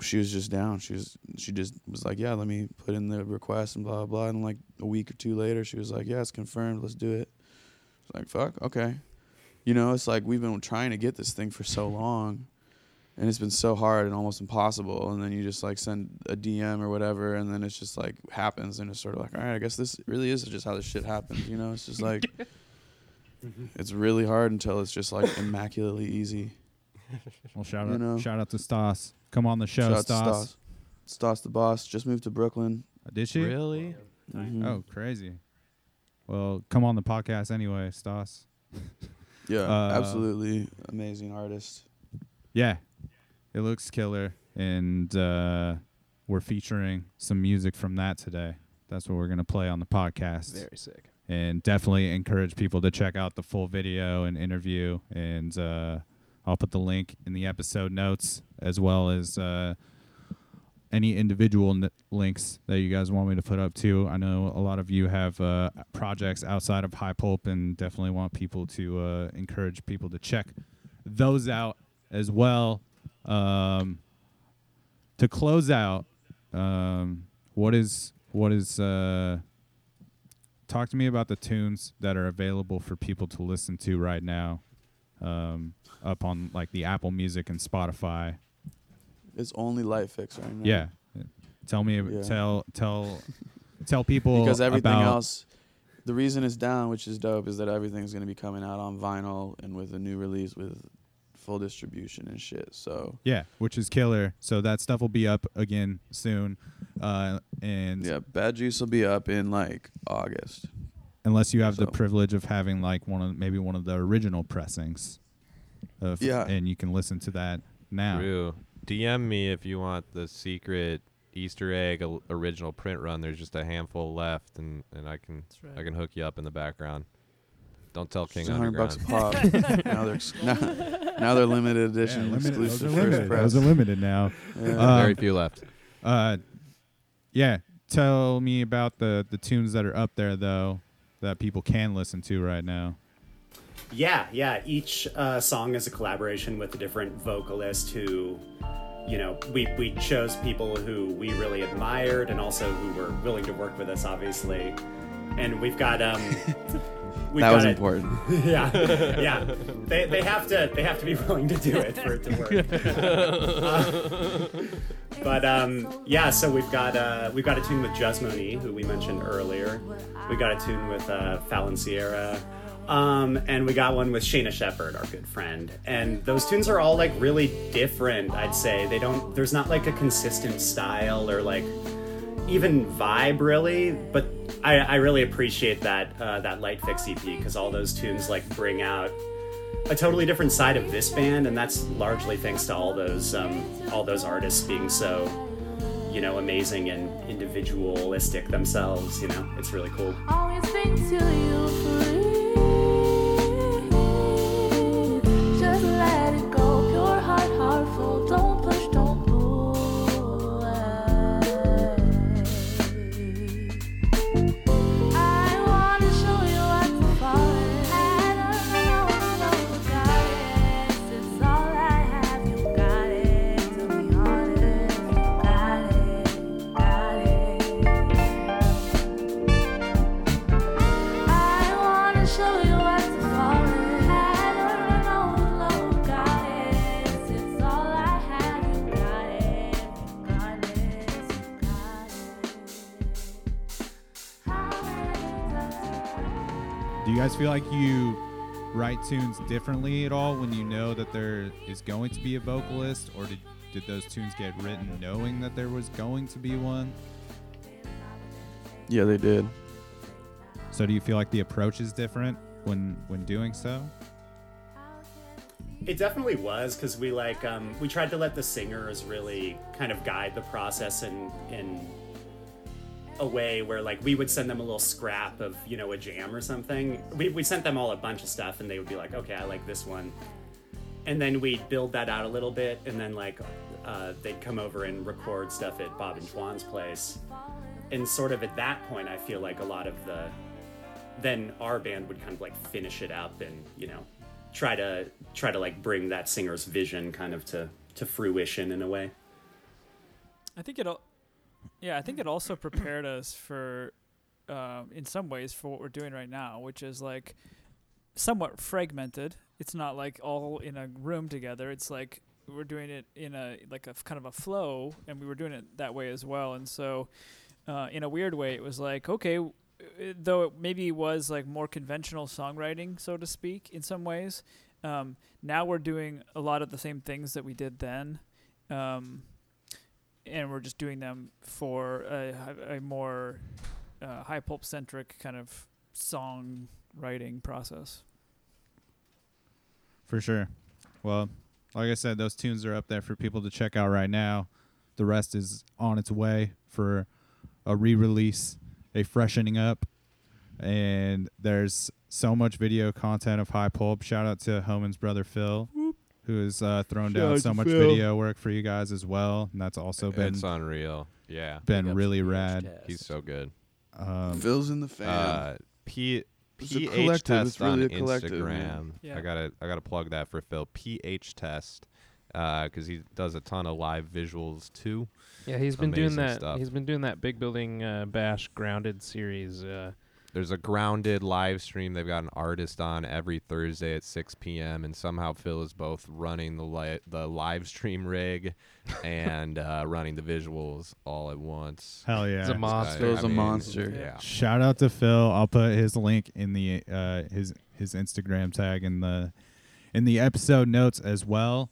she was just down. She was, she just was like, yeah, let me put in the request and blah blah. blah. And like a week or two later, she was like, yeah, it's confirmed. Let's do it. It's like fuck, okay. You know, it's like we've been trying to get this thing for so long and it's been so hard and almost impossible and then you just like send a dm or whatever and then it's just like happens and it's sort of like all right i guess this really is just how this shit happens you know it's just like it's really hard until it's just like immaculately easy
Well, shout
You
out,
know.
shout out to Stas. Come on the show,
Shout
Stas.
Stas. Stas the boss just moved to brooklyn
Did she?
Really?
Mhm.
Oh, crazy. Well, come on the podcast anyway, Stas.
Yeah,
Uh,
absolutely amazing artist.
Yeah, it looks killer, and uh, we're featuring some music from that today. That's what we're gonna play on the podcast.
Very sick.
and definitely encourage people to check out the full video and interview. And uh, I'll put the link in the episode notes as well as uh, any individual n- links that you guys want me to put up too. I know a lot of you have uh, projects outside of High Pulp, and definitely want people to uh, encourage people to check those out as well. Um, to close out, um, what is what is uh, talk to me about the tunes that are available for people to listen to right now um, up on like the Apple Music and Spotify.
It's only Light Fix right now.
Yeah. Tell me
Yeah.
tell tell tell people
because everything
about,
else the reason it's down which is dope is that everything's going to be coming out on vinyl and with a new release with full distribution and shit so
Yeah, which is killer. So that stuff will be up again soon. Uh, and
yeah bad juice will be up in like august
unless you have the privilege of having like one of maybe one of the original pressings. Of,
Yeah.
And you can listen to that now.
True. DM me if you want the secret Easter egg o- original print run. There's just a handful left, and, and I can
right.
I can hook you up in the background. Don't tell King
It's 100 bucks a pop now they're ex- now, now they're limited
Yeah,
edition
limited. Those
exclusive
are
first
limited.
press
Those are limited now.
Yeah.
Uh,
Very few left.
Uh, yeah. Tell me about the the tunes that are up there though that people can listen to right now.
Yeah, yeah. Each uh, song is a collaboration with a different vocalist who, you know, we, we chose people who we really admired and also who were willing to work with us, obviously. And we've got um, we've
that
got
was
a-
important
yeah, yeah. They, they have to they have to be willing to do it for it to work. Uh, but um, yeah, so we've got uh, we've got a tune with Jasmine, who we mentioned earlier. We got a tune with uh, Fallon Sierra. Um, and we got one with Shaina Shepherd, our good friend. And those tunes are all like really different, I'd say. They don't there's not like a consistent style or like even vibe really, but I, I really appreciate that uh, that Light Fix EP because all those tunes like bring out a totally different side of this band, and that's largely thanks to all those um, all those artists being so you know amazing and individualistic themselves. You know, it's really cool.
Tunes differently at all when you know that there is going to be a vocalist, or did did those tunes get written knowing that there was going to be one?
yeah they did
So do you feel like the approach is different when when doing so?
It definitely was because we like um, we tried to let the singers really kind of guide the process and in a way where like we would send them a little scrap of you know a jam or something. We we sent them all a bunch of stuff and they would be like, okay, I like this one, and then we'd build that out a little bit and then like uh, they'd come over and record stuff at Bob and Juan's place, and sort of at that point, I feel like a lot of the then our band would kind of like finish it up and you know try to try to like bring that singer's vision kind of to to fruition in a way
I think it. al- Yeah, I think it also prepared us for, um, in some ways, for what we're doing right now, which is like somewhat fragmented. It's not like all in a room together. It's like we're doing it in a like a kind of a flow, and we were doing it that way as well. And so, uh, in a weird way, it was like okay, uh, though it maybe was like more conventional songwriting, so to speak, in some ways. Um, now we're doing a lot of the same things that we did then. Um, and we're just doing them for a, a more uh, high pulp centric kind of song writing process.
For sure. Well, like I said, those tunes are up there for people to check out right now. The rest is on its way for a re-release, a freshening up, and there's so much video content of High Pulp. Shout out to Homan's brother Phil, who has uh, thrown
Shout
down so much
Phil.
video work for you guys as well, and that's also been
it's unreal. Yeah,
been really rad.
Test.
he's so good.
Um,
Phil's in the fan.
Uh, P PH test
really
on Instagram.
man.
Yeah.
I gotta I gotta plug that for Phil. PH test, because he does a ton of live visuals too.
Yeah, he's been doing that.
stuff.
He's been doing that big building uh, bash grounded series. Uh,
There's a grounded live stream. They've got an artist on every Thursday at 6 p.m. and somehow Phil is both running the li- the live stream rig and uh, running the visuals all at once.
hell yeah!
It's a monster.
guy-
Phil's
I
a
mean,
monster.
Yeah.
Shout out to Phil. I'll put his link in the uh, his his Instagram tag in the in the episode notes as well,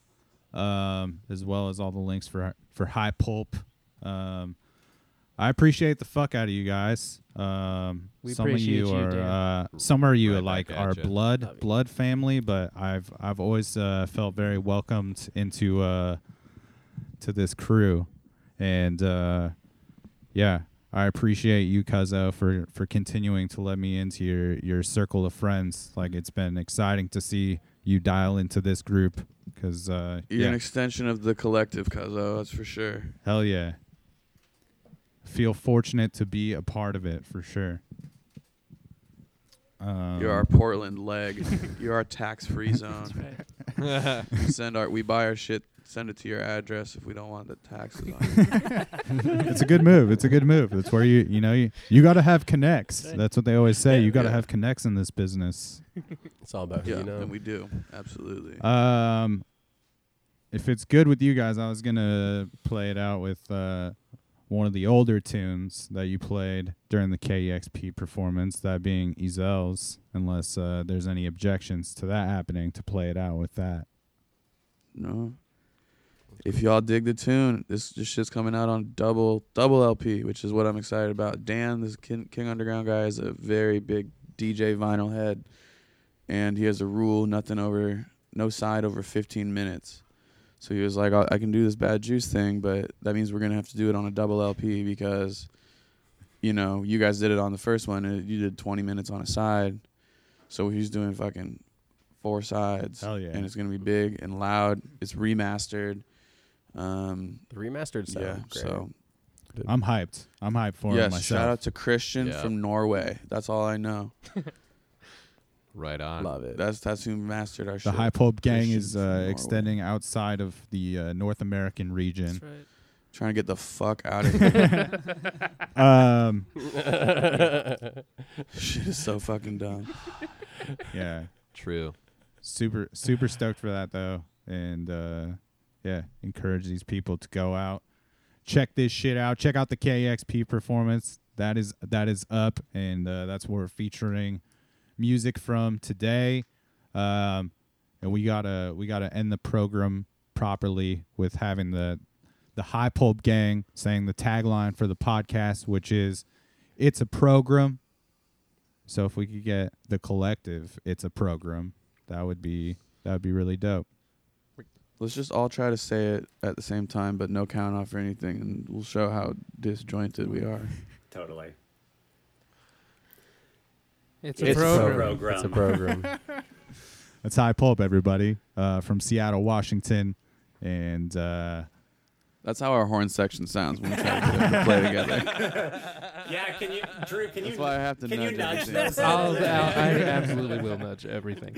um, as well as all the links for for High Pulp. Um, I appreciate the fuck out of you guys. Um,
We
some of you
you,
are
Dan.
uh, some are you
Right
like our
at ya.
blood
Love you.
blood family, but I've I've always uh, felt very welcomed into uh, to this crew, and uh, yeah, I appreciate you, Cuzzo, for for continuing to let me into your your circle of friends. Like it's been exciting to see you dial into this group because uh,
You're
yeah,
an extension of the collective, Cuzzo. That's for sure.
hell yeah. Feel fortunate to be a part of it for sure. Um,
You're our Portland leg. You're our tax-free
That's
zone.
right.
we send our we buy our shit. Send it to your address if we don't want the taxes on it.
it's a good move. It's a good move. That's where you you know you, you got to have connects. That's what they always say. You got to
Yeah.
have connects in this business.
It's all about
yeah,
you know.
and we do absolutely.
Um, if it's good with you guys, I was gonna play it out with uh, one of the older tunes that you played during the KEXP performance, that being Ezel's. Unless uh, there's any objections to that happening, to play it out with that.
No. If y'all dig the tune, this this shit's coming out on double double LP, which is what I'm excited about. Dan, this King, King Underground guy, is a very big DJ vinyl head, and he has a rule: nothing over, no side over 15 minutes. So he was like, I I can do this bad juice thing, but that means we're gonna have to do it on a double LP because, you know, you guys did it on the first one, and you did 20 minutes on a side. So he's doing fucking four sides
Hell yeah!
and it's gonna be big and loud. It's remastered. Um,
The remastered sound.
yeah,
great.
so
I'm hyped. I'm hyped for it
yes,
myself.
shout out to Christian
Yeah.
from Norway. That's all I know.
Right on.
love it.
That's that's who mastered our
the
shit.
High Pulp Gang is uh, extending outside of the uh, North American region.
That's right.
Trying to get the fuck out of here.
Um,
shit is so fucking dumb.
yeah.
True.
super super stoked for that though and uh yeah encourage these people to go out check this shit out check out the KEXP performance that is that is up and uh, that's where we're featuring music from today um and we gotta we gotta end the program properly with having the the high pulp gang saying the tagline for the podcast which is it's a program so if we could get the collective it's a program that would be that would be really dope.
Let's just all try to say it at the same time, but no count off or anything, and we'll show how disjointed we are.
Totally.
It's,
It's
a
a
program.
program.
It's a program.
That's High Pulp, everybody, uh, from Seattle, Washington, and uh,
That's how our horn section sounds when we try to get them to play together.
Yeah, can you, Drew? Can you?
That's why I have to
can you
nudge
nudge
everything.
this?
I'll, I'll, I absolutely will nudge everything.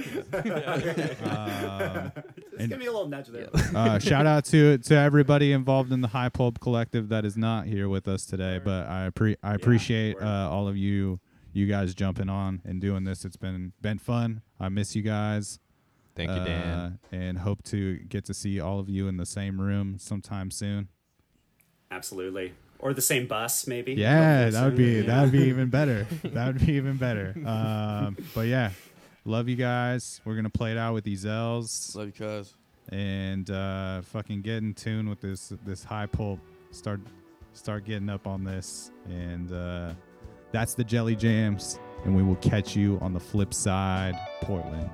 um,
Just give me a little nudge there.
uh, shout out to to everybody involved in the High Pulp Collective that is not here with us today. But I appre- I appreciate
word.
uh, all of you you guys jumping on and doing this. It's been been fun. I miss you guys.
Thank you, Dan.
uh, and hope to get to see all of you in the same room sometime soon.
Absolutely. Or the same bus, maybe.
Yeah,
Hopefully
that would be
Yeah.
that would be even better. that would be even better. Um, but yeah, love you guys. We're gonna play it out with these L's
Love you, cuz.
and uh, fucking get in tune with this this high pulp. Start start getting up on this, and uh, that's the Jelly Jams. And we will catch you on the flip side, Portland.